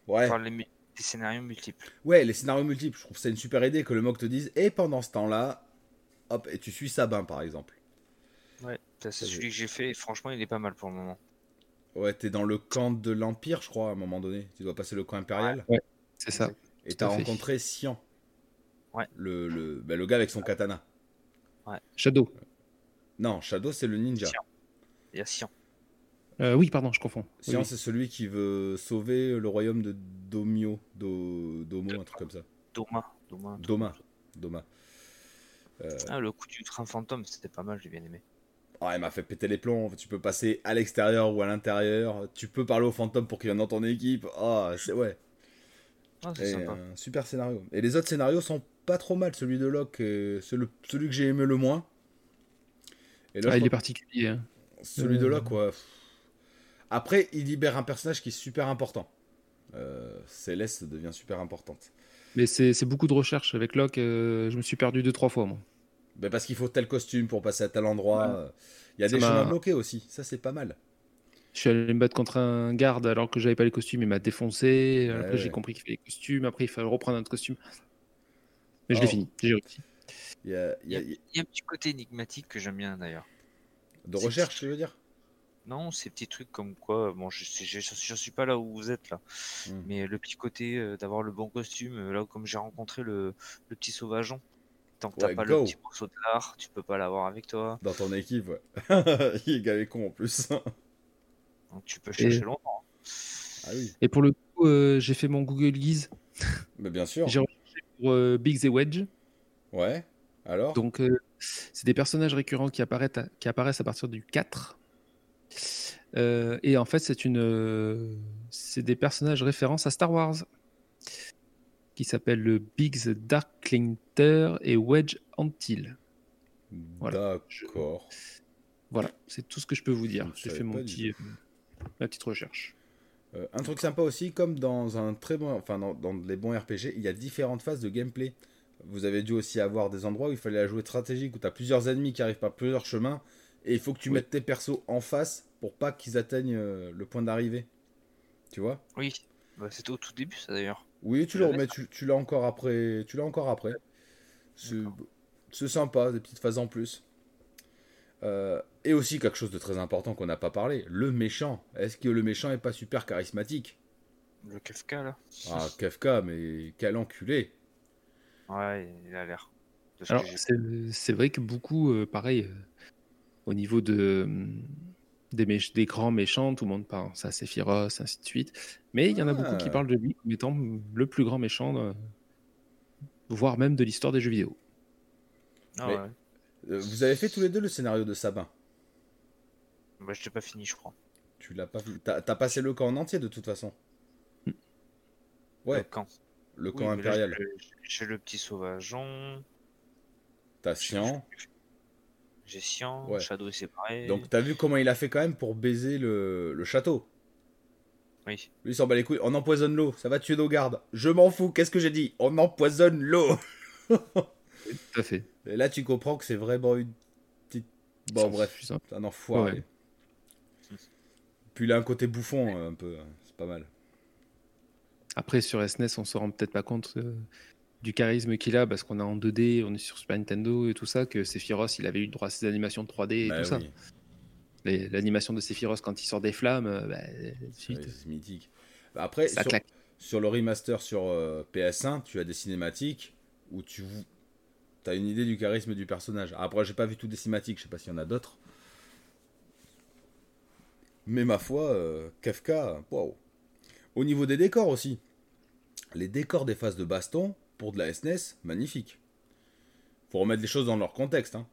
Ouais. Les, scénarios multiples. ouais, les scénarios multiples, je trouve ça une super idée que le Mog te dise Et pendant ce temps-là, hop, et tu suis Sabin, par exemple. Ouais, ça, c'est celui que j'ai fait. et franchement, il est pas mal pour le moment. Ouais, t'es dans le camp de l'Empire, je crois, à un moment donné. Tu dois passer le camp impérial. C'est ça. Et t'as rencontré Sian. Ouais. Le, le, bah, le gars avec son katana. Shadow. Non, Shadow, c'est le ninja. Sian. Il y a Sian. Euh, oui, pardon, je confonds. Oui, oui. c'est celui qui veut sauver le royaume de Domio. Do, Domo, un truc comme ça. Doma. Doma. Doma. Doma. Euh, Ah, le coup du train fantôme, c'était pas mal, j'ai bien aimé. ah, il m'a fait péter les plombs. Tu peux passer à l'extérieur ou à l'intérieur. Tu peux parler au fantôme pour qu'il vienne dans ton équipe. Ah, c'est ouais. Ah, c'est sympa. un super scénario. Et les autres scénarios sont pas trop mal. Celui de Locke, euh, c'est le- celui que j'ai aimé le moins. Et Ah, il est particulier. hein. Celui de Euh. là, quoi. Après, il libère un personnage qui est super important. Euh, Céleste devient super importante. Mais c'est beaucoup de recherche. Avec Locke, euh, je me suis perdu deux, trois fois, moi. Ben, parce qu'il faut tel costume pour passer à tel endroit. Il y a Ça des chemins bloqués aussi. Ça, c'est pas mal. Je suis allé me battre contre un garde alors que j'avais pas les costumes, il m'a défoncé. Après, Ouais, j'ai ouais. compris qu'il fallait les costumes. Après, il fallait reprendre un autre costume. Mais je Oh. l'ai fini. J'ai réussi. Il y a, il y a- Il y a un petit côté énigmatique que j'aime bien d'ailleurs. De recherche, tu veux dire? Non, ces petits trucs comme quoi, bon, je je suis pas là où vous êtes là, Hmm. mais le petit côté euh, d'avoir le bon costume, euh, là où comme j'ai rencontré le, le petit sauvageon, Tant que t'as pas le petit morceau de l'art, tu peux pas l'avoir avec toi. Dans ton équipe, ouais. Il est gavé con en plus. Donc tu peux chercher longtemps. Ah oui. Et pour le coup, euh, j'ai fait mon Google Guise. Mais bien sûr. J'ai recherché pour euh, Biggs et Wedge. Ouais. Alors? Donc, euh, c'est des personnages récurrents qui apparaissent, à, qui apparaissent à partir du 4. et en fait, c'est une, c'est des personnages références à Star Wars qui s'appelle le Biggs Darklinger et Wedge Antil. Voilà. D'accord. Voilà, c'est tout ce que je peux vous dire. J'ai fait mon petit, euh, ma petite recherche. Euh, un truc sympa aussi, comme dans un très bon, enfin dans, dans, les bons RPG, il y a différentes phases de gameplay. Vous avez dû aussi avoir des endroits où il fallait la jouer stratégique, où tu as plusieurs ennemis qui arrivent par plusieurs chemins, et il faut que tu mettes tes persos en face pour pas qu'ils atteignent euh, le point d'arrivée. Tu vois? Oui, bah, c'était au tout début ça d'ailleurs. Oui, tu l'as, mais tu, l'as encore après. Tu l'as encore après. C'est sympa, des petites phases en plus. Euh, et aussi quelque chose de très important qu'on n'a pas parlé, le méchant. Est-ce que le méchant est pas super charismatique? Le Kefka là. Ah Kefka, mais quel enculé. Ouais, il a l'air. Alors c'est vrai que beaucoup, euh, pareil, euh, au niveau de des, des, grands méchants, tout le monde parle ça c'est Sephiroth, ainsi de suite. Mais il y en a beaucoup qui ah. parlent de lui comme étant le plus grand méchant, voire même de l'histoire des jeux vidéo. Ah euh, vous avez fait tous les deux le scénario de Sabin? Bah, je t'ai pas fini, je crois. Tu l'as pas fini. T'as passé le camp en entier de toute façon. Hmm. Ouais. Le camp. Le camp impérial. J'ai le petit sauvageon. T'as Sian. J'ai Sian, Shadow est séparé. Donc t'as vu comment il a fait quand même pour baiser le, le château? Oui. Lui il s'en bat les couilles. On empoisonne l'eau, ça va tuer nos gardes. Je m'en fous, qu'est-ce que j'ai dit? On empoisonne l'eau Tout à fait. Et là tu comprends que c'est vraiment une petite. Bon bref, c'est un enfoiré. Puis il a un côté bouffon un peu, c'est pas mal. Après sur SNES on se rend peut-être pas compte euh, du charisme qu'il a parce qu'on est en 2D, on est sur Super Nintendo et tout ça, que Sephiroth il avait eu droit à ses animations 3D et bah tout ça. L'animation de Sephiroth quand il sort des flammes, euh, bah, c'est mythique. Bah, après, sur, sur, le remaster sur euh, PS1, tu as des cinématiques où tu as une idée du charisme du personnage. Après, j'ai pas vu toutes des cinématiques, je sais pas s'il y en a d'autres. Mais ma foi, euh, Kafka, waouh. Au niveau des décors aussi. Les décors des phases de baston, pour de la SNES, magnifique. Faut remettre les choses dans leur contexte. Hein.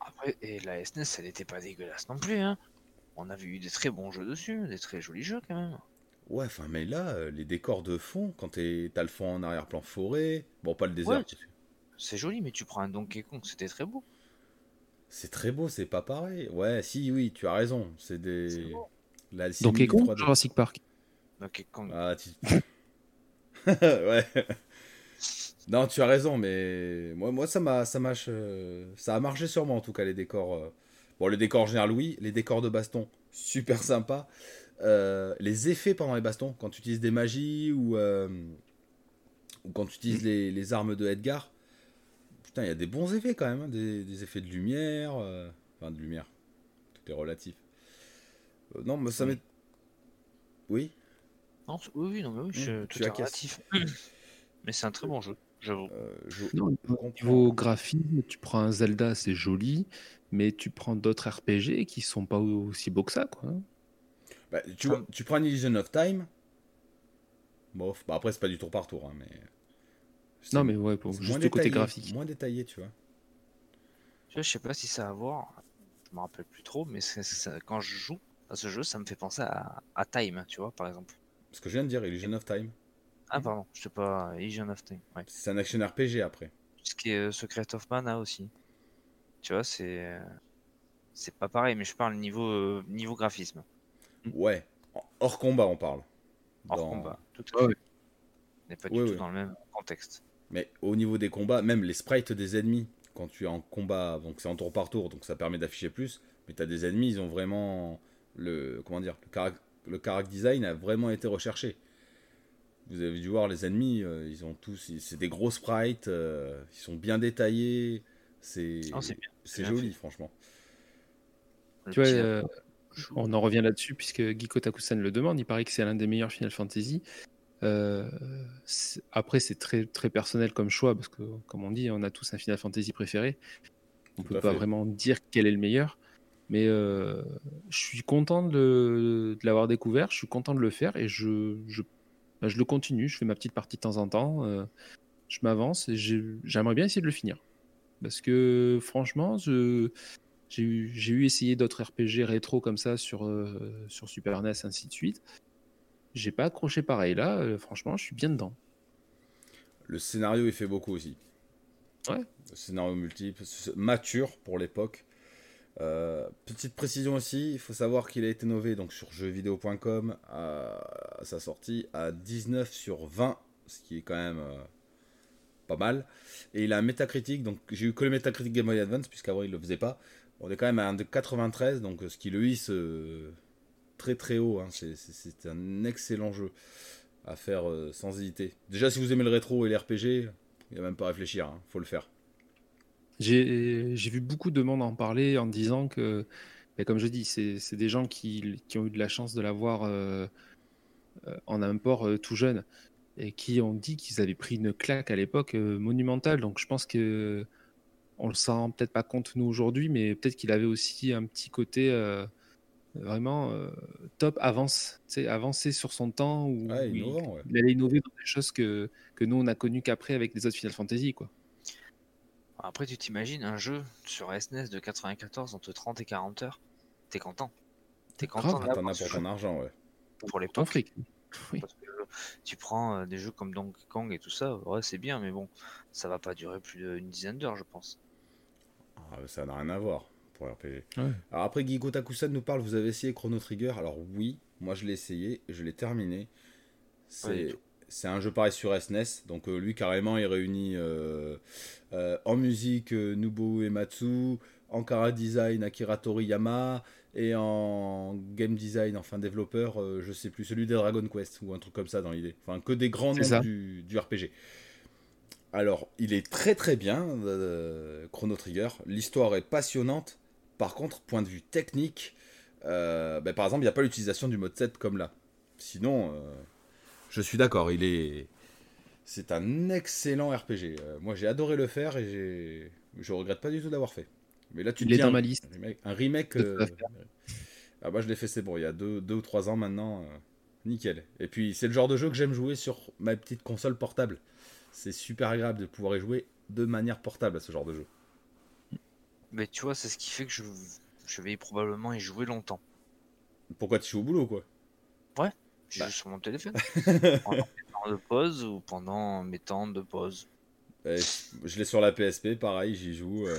Après, et la SNES, elle n'était pas dégueulasse non plus. Hein. On avait eu des très bons jeux dessus, des très jolis jeux quand même. Ouais, enfin, mais là, euh, les décors de fond, quand t'as le fond en arrière-plan forêt, bon, pas le désert. c'est joli, mais tu prends un Donkey Kong, c'était très beau. C'est très beau, c'est pas pareil. Ouais, si, oui, tu as raison. C'est des. Donkey Kong, Jurassic Park. Donkey Kong. Ah, tu... ouais. Non, tu as raison, mais moi, moi ça m'a, ça marche, ça a marché sur moi en tout cas les décors. Euh. Bon, les décors en général, oui, les décors de baston, super sympa. Euh, les effets pendant les bastons, quand tu utilises des magies ou, euh, ou quand tu utilises les, les, armes de Edgar, putain, il y a des bons effets quand même, hein, des, effets de lumière, enfin de lumière, tout est relatif. non, mais ça m'est. Oui. Non, oui, non, mais oui, je, tout est relatif. Mais c'est un très bon jeu, j'avoue. Euh, au niveau graphisme, tu prends un Zelda, c'est joli, mais tu prends d'autres RPG qui sont pas aussi beaux que ça, quoi. Bah, tu, vois, tu prends Illusion of Time. Bon, bah après, c'est pas du tour par tour, hein, mais. Non, mais ouais, pour juste le côté graphique. Moins détaillé, tu vois. Je sais pas si ça a à voir, je me rappelle plus trop, mais quand je joue à ce jeu, ça me fait penser à, à Time, tu vois, par exemple. Ce que je viens de dire, Illusion of Time. Ah, pardon, je sais pas, Legion of Time. Ouais. C'est un action RPG après. Ce qui est euh, Secret of Mana aussi. Tu vois, c'est. Euh, c'est pas pareil, mais je parle niveau, euh, niveau graphisme. Ouais, hors combat, on parle. Hors combat, tout à fait. Ouais. n'est pas du tout dans le même contexte. Mais au niveau des combats, même les sprites des ennemis, quand tu es en combat, donc c'est en tour par tour, donc ça permet d'afficher plus. Mais tu as des ennemis, ils ont vraiment. Le, comment dire Le character design a vraiment été recherché. Vous avez dû voir les ennemis, euh, ils ont tous, c'est des gros sprites, euh, ils sont bien détaillés, c'est oh, c'est joli franchement. Tu vois, euh, on en revient là-dessus puisque Guy Kotakusan le demande. Il paraît que c'est l'un des meilleurs Final Fantasy. après, c'est très, très personnel comme choix, parce que, comme on dit, on a tous un Final Fantasy préféré. On ne peut pas vraiment dire quel est le meilleur. Mais je suis content de, l'avoir découvert, je suis content de le faire et je, je, bah, je, le continue. Je fais ma petite partie de temps en temps, je m'avance et j'aimerais bien essayer de le finir. Parce que franchement, j'ai eu, essayé d'autres RPG rétro comme ça sur, sur Super NES, ainsi de suite. J'ai pas accroché pareil. Là, franchement, je suis bien dedans. Le scénario, il fait beaucoup aussi. Ouais. Le scénario multiple, mature pour l'époque. Euh, petite précision aussi, il faut savoir qu'il a été nové donc sur jeuxvideo.com à, sa sortie à 19 sur 20, ce qui est quand même euh, pas mal. Et il a un métacritique, donc j'ai eu que le métacritique Game Boy Advance, puisqu'avant il le faisait pas. On est quand même à un de 93, donc ce qui le hisse euh, très très haut. Hein. C'est un excellent jeu à faire sans hésiter. Déjà, si vous aimez le rétro et les RPG, il n'y a même pas à réfléchir, il hein. faut le faire. J'ai vu beaucoup de monde en parler en disant que, ben, comme je dis, c'est des gens qui, qui, ont eu de la chance de l'avoir euh, euh, en import euh, tout jeune et qui ont dit qu'ils avaient pris une claque à l'époque monumentale. Donc je pense que on le sent peut-être pas compte nous aujourd'hui, mais peut-être qu'il avait aussi un petit côté vraiment top, avance, avancer sur son temps ou il, allait innover dans des choses que, que nous on a connues qu'après avec les autres Final Fantasy quoi. Après, tu t'imagines un jeu sur SNES de 94 entre 30 et 40 heures, t'es content. T'es content. T'en as pour ton argent, ouais. Pour les fric. Oui. tu prends euh, des jeux comme Donkey Kong et tout ça, ouais, c'est bien, mais bon, ça va pas durer plus d'une dizaine d'heures, je pense. Ah, ça n'a rien à voir pour RPG. Alors après, Gigo Takusan nous parle, vous avez essayé Chrono Trigger? Alors oui, moi je l'ai essayé, je l'ai terminé. C'est c'est un jeu pareil sur SNES. Donc euh, lui carrément il réunit euh, euh, en musique Nobuo Ematsu, en cara design Akira Toriyama et en game design, enfin développeur, je sais plus, celui des Dragon Quest ou un truc comme ça dans l'idée. Enfin que des grands noms du, RPG. Alors il est très très bien Chrono Trigger. L'histoire est passionnante. Par contre, point de vue technique, ben, par exemple, il n'y a pas l'utilisation du mode 7 comme là. Sinon, je suis d'accord, il est. C'est un excellent RPG. Euh, moi, j'ai adoré le faire et j'ai... je regrette pas du tout d'avoir fait. Mais là, tu il est dans ma liste. Un remake. Euh, ah bah, je l'ai fait, c'est bon, il y a deux, deux ou trois ans maintenant. Euh, nickel. Et puis, c'est le genre de jeu que j'aime jouer sur ma petite console portable. C'est super agréable de pouvoir y jouer de manière portable à ce genre de jeu. Mais tu vois, c'est ce qui fait que je, je vais probablement y jouer longtemps. Pourquoi tu joues au boulot, quoi? Ouais. Je bah. joue sur mon téléphone. pendant mes temps de pause ou pendant mes temps de pause. je l'ai sur la PSP, pareil, j'y joue. Euh,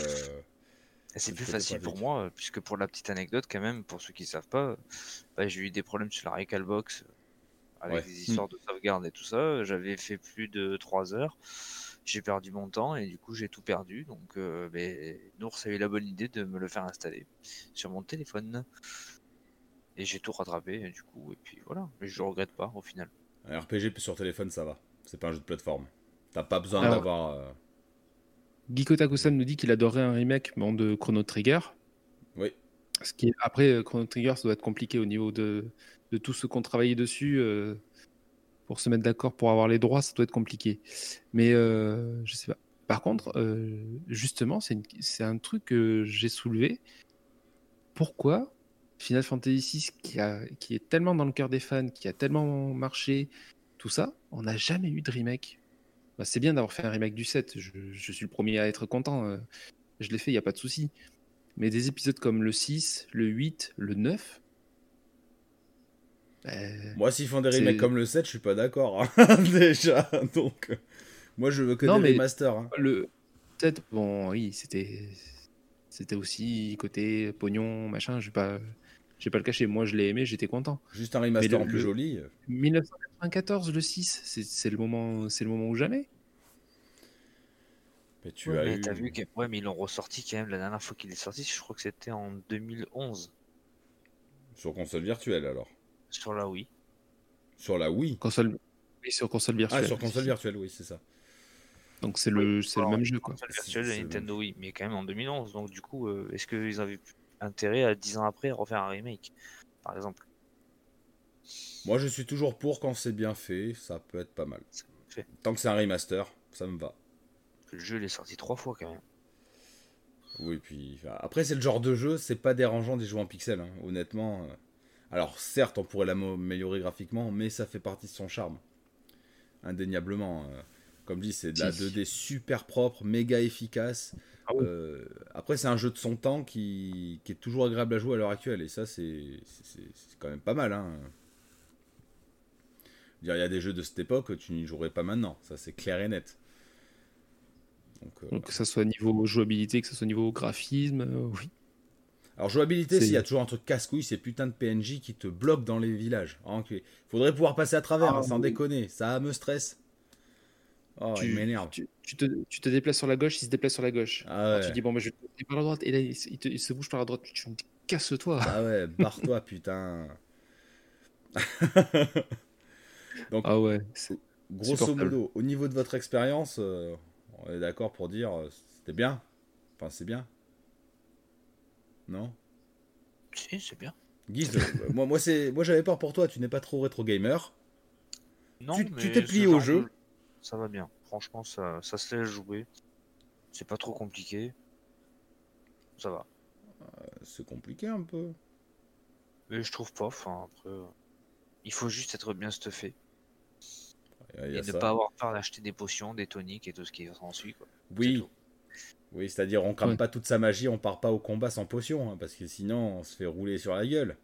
c'est plus facile pour moi, puisque pour la petite anecdote, quand même, pour ceux qui ne savent pas, bah, j'ai eu des problèmes sur la Recalbox euh, avec des histoires de sauvegarde et tout ça. J'avais fait plus de 3 heures. J'ai perdu mon temps et du coup j'ai tout perdu. Donc euh, ben, Nours a eu la bonne idée de me le faire installer sur mon téléphone. Et j'ai tout rattrapé, du coup, et puis voilà. Mais je regrette pas au final. Un RPG sur téléphone, ça va. C'est pas un jeu de plateforme. T'as pas besoin d'avoir. Euh... Giko nous dit qu'il adorait un remake de Chrono Trigger. Oui. Ce qui est... Après, euh, Chrono Trigger, ça doit être compliqué au niveau de, de tous ceux qui ont travaillé dessus. Euh, pour se mettre d'accord pour avoir les droits, ça doit être compliqué. Mais euh, je sais pas. Par contre, justement, c'est un truc que j'ai soulevé. Pourquoi Final Fantasy VI qui, a, qui est tellement dans le cœur des fans, qui a tellement marché, tout ça, on n'a jamais eu de remake. Bah, c'est bien d'avoir fait un remake du 7, je, suis le premier à être content, euh, je l'ai fait, il n'y a pas de souci. Mais des épisodes comme le 6, le 8, le 9... Bah, moi, s'ils font des remakes comme le 7, je suis pas d'accord, hein, déjà, donc... Moi, je veux que des remasters. Hein. Le 7, bon, oui, c'était... C'était aussi côté pognon, machin, je vais pas... Je vais pas le cacher, moi je l'ai aimé, j'étais content. Juste un remaster en plus joli. 1994, le 6, c'est le moment, c'est le moment ou jamais. Mais tu as, vu que... ouais, mais ils l'ont ressorti quand même la dernière fois qu'il est sorti. Je crois que c'était en 2011. Sur console virtuelle alors. Sur la Wii. Sur la Wii. Console. Oui, sur console virtuelle. Ah, sur console virtuelle, oui, c'est ça. Donc c'est le, c'est le même jeu quoi. Console virtuelle de Nintendo Wii, mais quand même en 2011. Donc du coup, euh, est-ce qu'ils avaient intérêt à 10 ans après refaire un remake, par exemple. Moi, je suis toujours pour quand c'est bien fait, ça peut être pas mal. Tant que c'est un remaster, ça me va. Le jeu il est sorti trois fois quand même. Oui, puis après c'est le genre de jeu, c'est pas dérangeant des jeux en pixels, hein, honnêtement. Euh. Alors certes, on pourrait l'améliorer graphiquement, mais ça fait partie de son charme, indéniablement. Euh. Comme dit, c'est de la 2D super propre, méga efficace. Ah euh, après, c'est un jeu de son temps qui, est toujours agréable à jouer à l'heure actuelle, et ça, c'est quand même pas mal. Hein. Il y a des jeux de cette époque, tu n'y jouerais pas maintenant, ça c'est clair et net. Donc, que ce soit niveau jouabilité, que ce soit niveau graphisme, oui. Alors jouabilité, s'il y a toujours un truc casse-couille, c'est putain de PNJ qui te bloquent dans les villages. Il Faudrait pouvoir passer à travers, ah, hein, sans déconner. Ça me stresse. Oh, il m'énerve. Tu, te, tu, te, déplaces sur la gauche, il se déplace sur la gauche. Ah tu dis bon, je vais par la droite, et là il, se bouge par la droite. Tu me casse-toi. Ah ouais, barre-toi, putain. Donc, ah ouais. Grosso modo, au niveau de votre expérience, euh, on est d'accord pour dire euh, c'était bien. Enfin, c'est bien. Non? Si, c'est bien. Guise, euh, moi, moi, moi j'avais peur pour toi, tu n'es pas trop rétro gamer. Non, tu t'es plié au jeu. Ça va bien. Franchement, ça, ça se laisse jouer. C'est pas trop compliqué. Ça va. Euh, c'est compliqué un peu. Mais je trouve pas. Enfin, après, euh, il faut juste être bien stuffé. et ne pas avoir peur d'acheter des potions, des toniques et tout ce qui s'ensuit. Oui, oui, c'est-à-dire on crame pas toute sa magie, on part pas au combat sans potion, hein, parce que sinon on se fait rouler sur la gueule.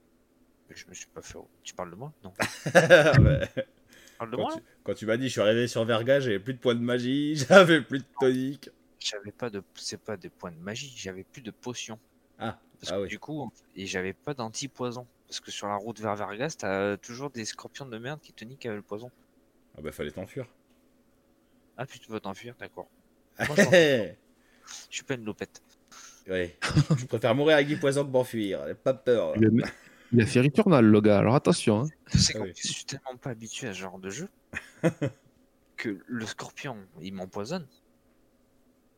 Je me suis pas fait. Tu parles de moi? Non. quand, moi, tu, quand tu m'as dit je suis arrivé sur Verga, j'avais plus de points de magie, j'avais plus de tonique. J'avais pas de. C'est pas des points de magie, j'avais plus de potions. Ah, parce ah que oui. Du coup, et j'avais pas d'anti-poison. Parce que sur la route vers Vergas, t'as toujours des scorpions de merde qui te niquent avec le poison. Ah bah fallait t'enfuir. Ah, puis tu veux t'enfuir, d'accord. Je suis pas une lopette. Oui. je préfère mourir avec du poison que m'enfuir. Pas peur. Il a, fait Returnal, le gars, alors attention. Hein. Ah je suis tellement pas habitué à ce genre de jeu que le scorpion, il m'empoisonne.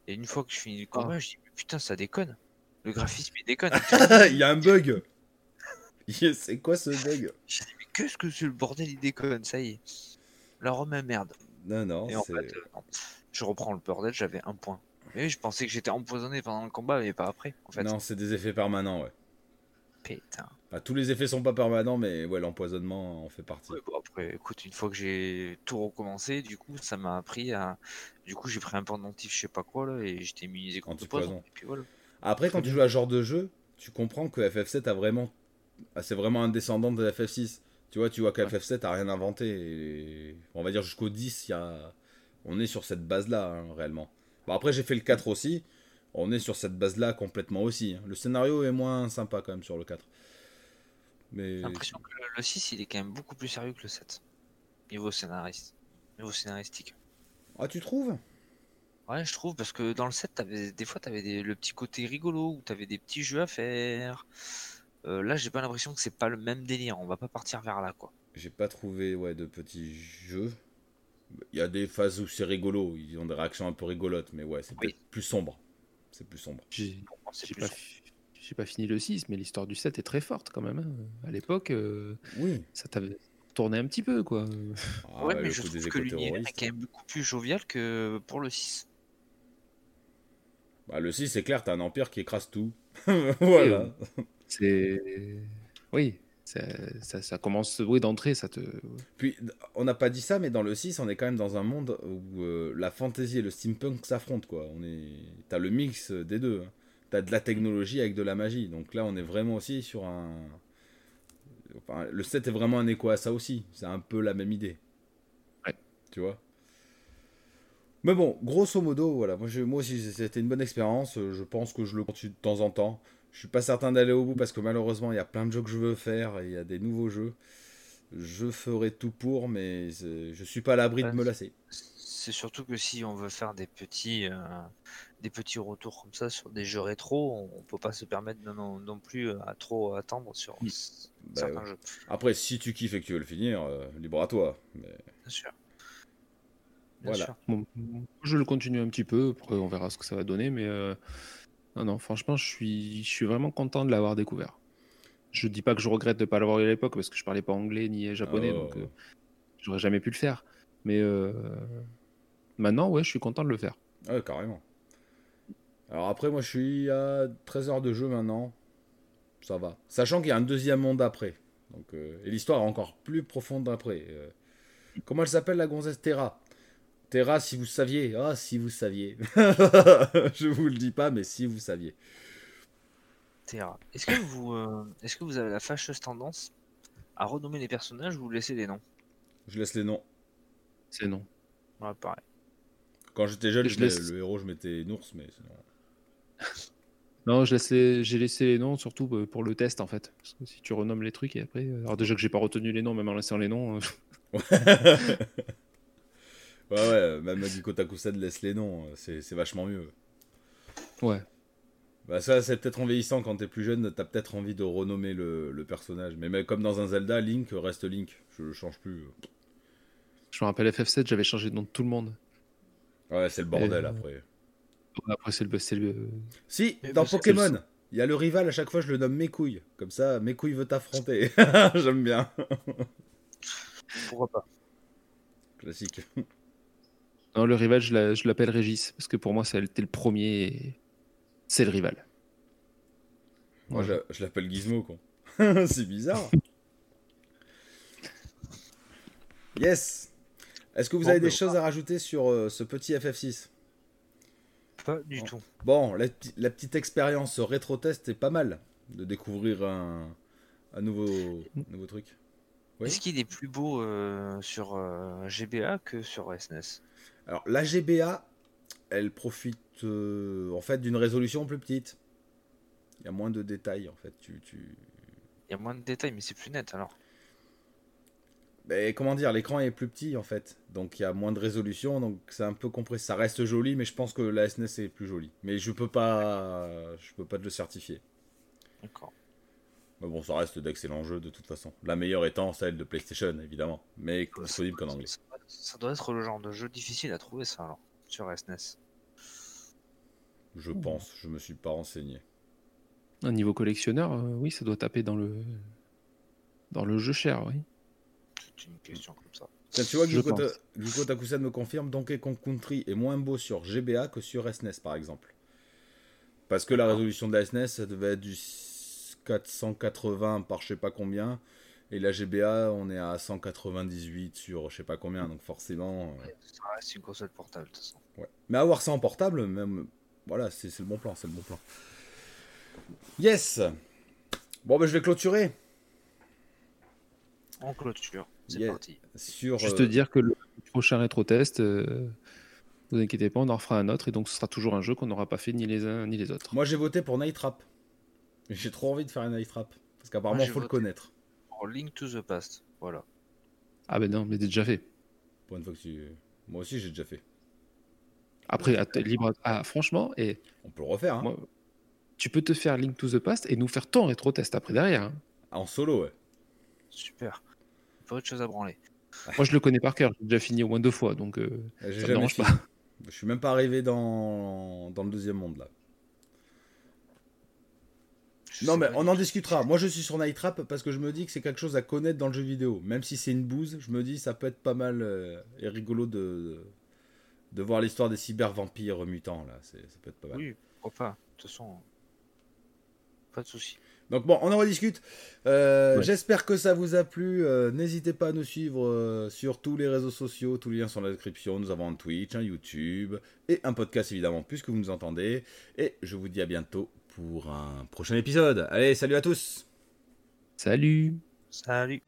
Et une fois que je finis le combat, ah. je dis putain, ça déconne. Le graphisme, il déconne. il y a un bug. c'est quoi ce bug? Je dis mais qu'est-ce que c'est le bordel, il déconne, ça y est. La Rome merde. Non, non, Et en fait, euh, je reprends le bordel, j'avais un point. Mais oui, je pensais que j'étais empoisonné pendant le combat, mais pas après. En fait. Non, c'est des effets permanents, ouais. Putain. Tous les effets sont pas permanents, mais ouais, l'empoisonnement en fait partie. après, écoute, une fois que j'ai tout recommencé, du coup, ça m'a appris à. Du coup, j'ai pris un pendentif, je sais pas quoi, là, et j'étais immunisé contre le poison. Et puis voilà. Après, quand tu joues à ce genre de jeu, tu comprends que FF7 a vraiment. Ah, c'est vraiment un descendant de FF6. Tu vois, tu vois que FF7 a rien inventé. On va dire jusqu'au 10, y a... on est sur cette base-là, hein, réellement après, j'ai fait le 4 aussi. On est sur cette base-là complètement aussi. Hein. Le scénario est moins sympa quand même sur le 4. Mais... J'ai l'impression que le 6, il est quand même beaucoup plus sérieux que le 7. Niveau scénariste. Niveau scénaristique. Ah, tu trouves? Ouais, je trouve, parce que dans le 7, avais, des fois, tu avais le petit côté rigolo, où tu avais des petits jeux à faire. Euh, là, j'ai pas l'impression que c'est pas le même délire. On va pas partir vers là, quoi. J'ai pas trouvé ouais, de petits jeux. Il y a des phases où c'est rigolo, ils ont des réactions un peu rigolotes, mais ouais, c'est plus sombre. C'est plus sombre. J'ai pas, fini le 6, mais l'histoire du 7 est très forte quand même. Hein. À l'époque, euh, oui. ça t'avait tourné un petit peu, quoi. Ah ouais, mais je trouve que l'univers est quand même beaucoup plus jovial que pour le 6. Bah, le 6, c'est clair, t'as un empire qui écrase tout. voilà. C'est. Oui, ça, commence oui, d'entrée, ça te. Puis, on n'a pas dit ça, mais dans le 6, on est quand même dans un monde où euh, la fantasy et le steampunk s'affrontent, quoi. On est, t'as le mix des deux. Hein. T'as de la technologie avec de la magie. Donc là, on est vraiment aussi sur un. Enfin, le 7 est vraiment un écho à ça aussi. C'est un peu la même idée. Ouais. Tu vois? Mais bon, grosso modo, voilà. Moi, je, moi aussi, c'était une bonne expérience. Je pense que je le continue de temps en temps. Je suis pas certain d'aller au bout parce que malheureusement, il y a plein de jeux que je veux faire et il y a des nouveaux jeux. Je ferai tout pour, mais je suis pas à l'abri de me lasser. C'est surtout que si on veut faire des petits, euh, des petits retours comme ça sur des jeux rétro, on peut pas se permettre non, non plus à trop attendre sur bah certains jeux. Après, si tu kiffes et que tu veux le finir, euh, libre à toi. Mais... Bien sûr. voilà. je le continue un petit peu, après on verra ce que ça va donner, mais euh, non, non, franchement, je suis, je suis vraiment content de l'avoir découvert. Je dis pas que je regrette de ne pas l'avoir eu à l'époque parce que je parlais pas anglais ni japonais, donc Oh. euh, j'aurais jamais pu le faire. Mais euh, maintenant, ouais, je suis content de le faire. Ouais, carrément. Alors après, moi, je suis à 13 heures de jeu maintenant. Ça va. Sachant qu'il y a un deuxième monde après. Donc, euh, et l'histoire est encore plus profonde après. Euh, comment elle s'appelle, la gonzesse? Terra Terra, si vous saviez. Ah, si vous saviez. je vous le dis pas, mais si vous saviez. Terra. Est-ce que vous, euh, est-ce que vous avez la fâcheuse tendance à renommer les personnages ou vous laissez les noms? Je laisse les noms. C'est non. Ouais, pareil. Quand j'étais jeune, Je je laisse- le héros, je mettais Nours, mais sinon... Non, j'ai laissé les noms surtout euh, pour le test en fait. Parce que si tu renommes les trucs et après. euh, Alors déjà que j'ai pas retenu les noms, même en laissant les noms. euh, ouais, ouais, même du Kotakusen laisse les noms. C'est c'est vachement mieux. Ouais. Bah ça, c'est peut-être en vieillissant, quand t'es plus jeune, t'as peut-être envie de renommer le, le personnage. Mais, mais comme dans un Zelda, Link reste Link. Je le change plus. Je me rappelle FF7, j'avais changé de nom de tout le monde. Ouais, c'est le bordel après. Après, c'est le. Si, Mais dans Pokémon, il y a le rival, à chaque fois je le nomme mes couilles. Comme ça, mes couilles veut t'affronter. J'aime bien. Pourquoi pas Classique. Non, le rival, je l'a- je l'appelle Régis. Parce que pour moi, c'était le premier. et C'est le rival. Moi, je, je l'appelle Gizmo, quoi. c'est bizarre. Yes. Est-ce que vous Bon, avez des ben, choses à rajouter sur euh, ce petit FF6 Pas du Bon. tout. Bon, la, petite expérience rétro-test est pas mal de découvrir un, un nouveau, nouveau truc. Oui. Est-ce qu'il est plus beau euh, sur euh, GBA que sur SNES Alors, la GBA, elle profite euh, en fait d'une résolution plus petite. Il y a moins de détails en fait. Tu, tu... Il y a moins de détails, mais c'est plus net alors. Mais comment dire, l'écran est plus petit en fait. Donc il y a moins de résolution, donc c'est un peu compressé. Ça reste joli, mais je pense que la SNES est plus jolie. Mais je peux pas, je peux pas te le certifier. D'accord. Mais bon, ça reste d'excellents jeux de toute façon. La meilleure étant celle de PlayStation évidemment, mais disponible qu'en anglais. Ça, ça doit être le genre de jeu difficile à trouver ça alors sur E SNES. Je pense, je me suis pas renseigné. Un niveau collectionneur, euh, oui, ça doit taper dans le. Dans le jeu cher, oui. C'est une question comme ça. Tu vois. Gyuko Takusen me confirme Donkey Kong Country est moins beau sur GBA que sur SNES par exemple. Parce que la résolution de la SNES, ça devait être du 480 par je sais pas combien. Et la GBA, on est à 198 sur je sais pas combien. Donc forcément. euh, Ça reste une console portable de toute façon. ouais. Mais avoir ça en portable, même. Voilà, c'est c'est le bon plan, c'est le bon plan. Yes Bon, ben je vais clôturer. En clôture, c'est Yeah. parti. Sur, Juste euh, dire que le prochain rétro test, euh, vous inquiétez pas, on en refera un autre et donc ce sera toujours un jeu qu'on n'aura pas fait ni les uns ni les autres. Moi j'ai voté pour Night Trap. J'ai trop envie de faire un Night Trap. Parce qu'apparemment, il faut le connaître. Pour Link to the Past, voilà. Ah ben non, mais c'est déjà fait. Pour une fois que tu... Moi aussi, j'ai déjà fait. Après, à libre. à- Ah, franchement, et On peut le refaire, hein. moi, tu peux te faire Link to the Past et nous faire ton rétro test après derrière. hein. En solo, ouais. Super. Pas autre chose à branler. Moi, je le connais par cœur. J'ai déjà fini au moins deux fois, donc euh, ça me dérange fini. pas. Je suis même pas arrivé dans... dans le deuxième monde, là. Je Non, mais on en discutera. Moi, je suis sur Night Trap parce que je me dis que c'est quelque chose à connaître dans le jeu vidéo. Même si c'est une bouse, je me dis ça peut être pas mal euh, et rigolo de... de voir l'histoire des cyber-vampires mutants, là. C'est- Ça peut être pas mal. Oui, pourquoi pas. De toute façon, pas de souci. Donc bon, on en rediscute. Euh, Ouais. J'espère que ça vous a plu. Euh, N'hésitez pas à nous suivre euh, sur tous les réseaux sociaux. Tous les liens sont dans la description. Nous avons un Twitch, un YouTube et un podcast évidemment, puisque vous nous entendez. Et je vous dis à bientôt pour un prochain épisode. Allez, salut à tous Salut Salut.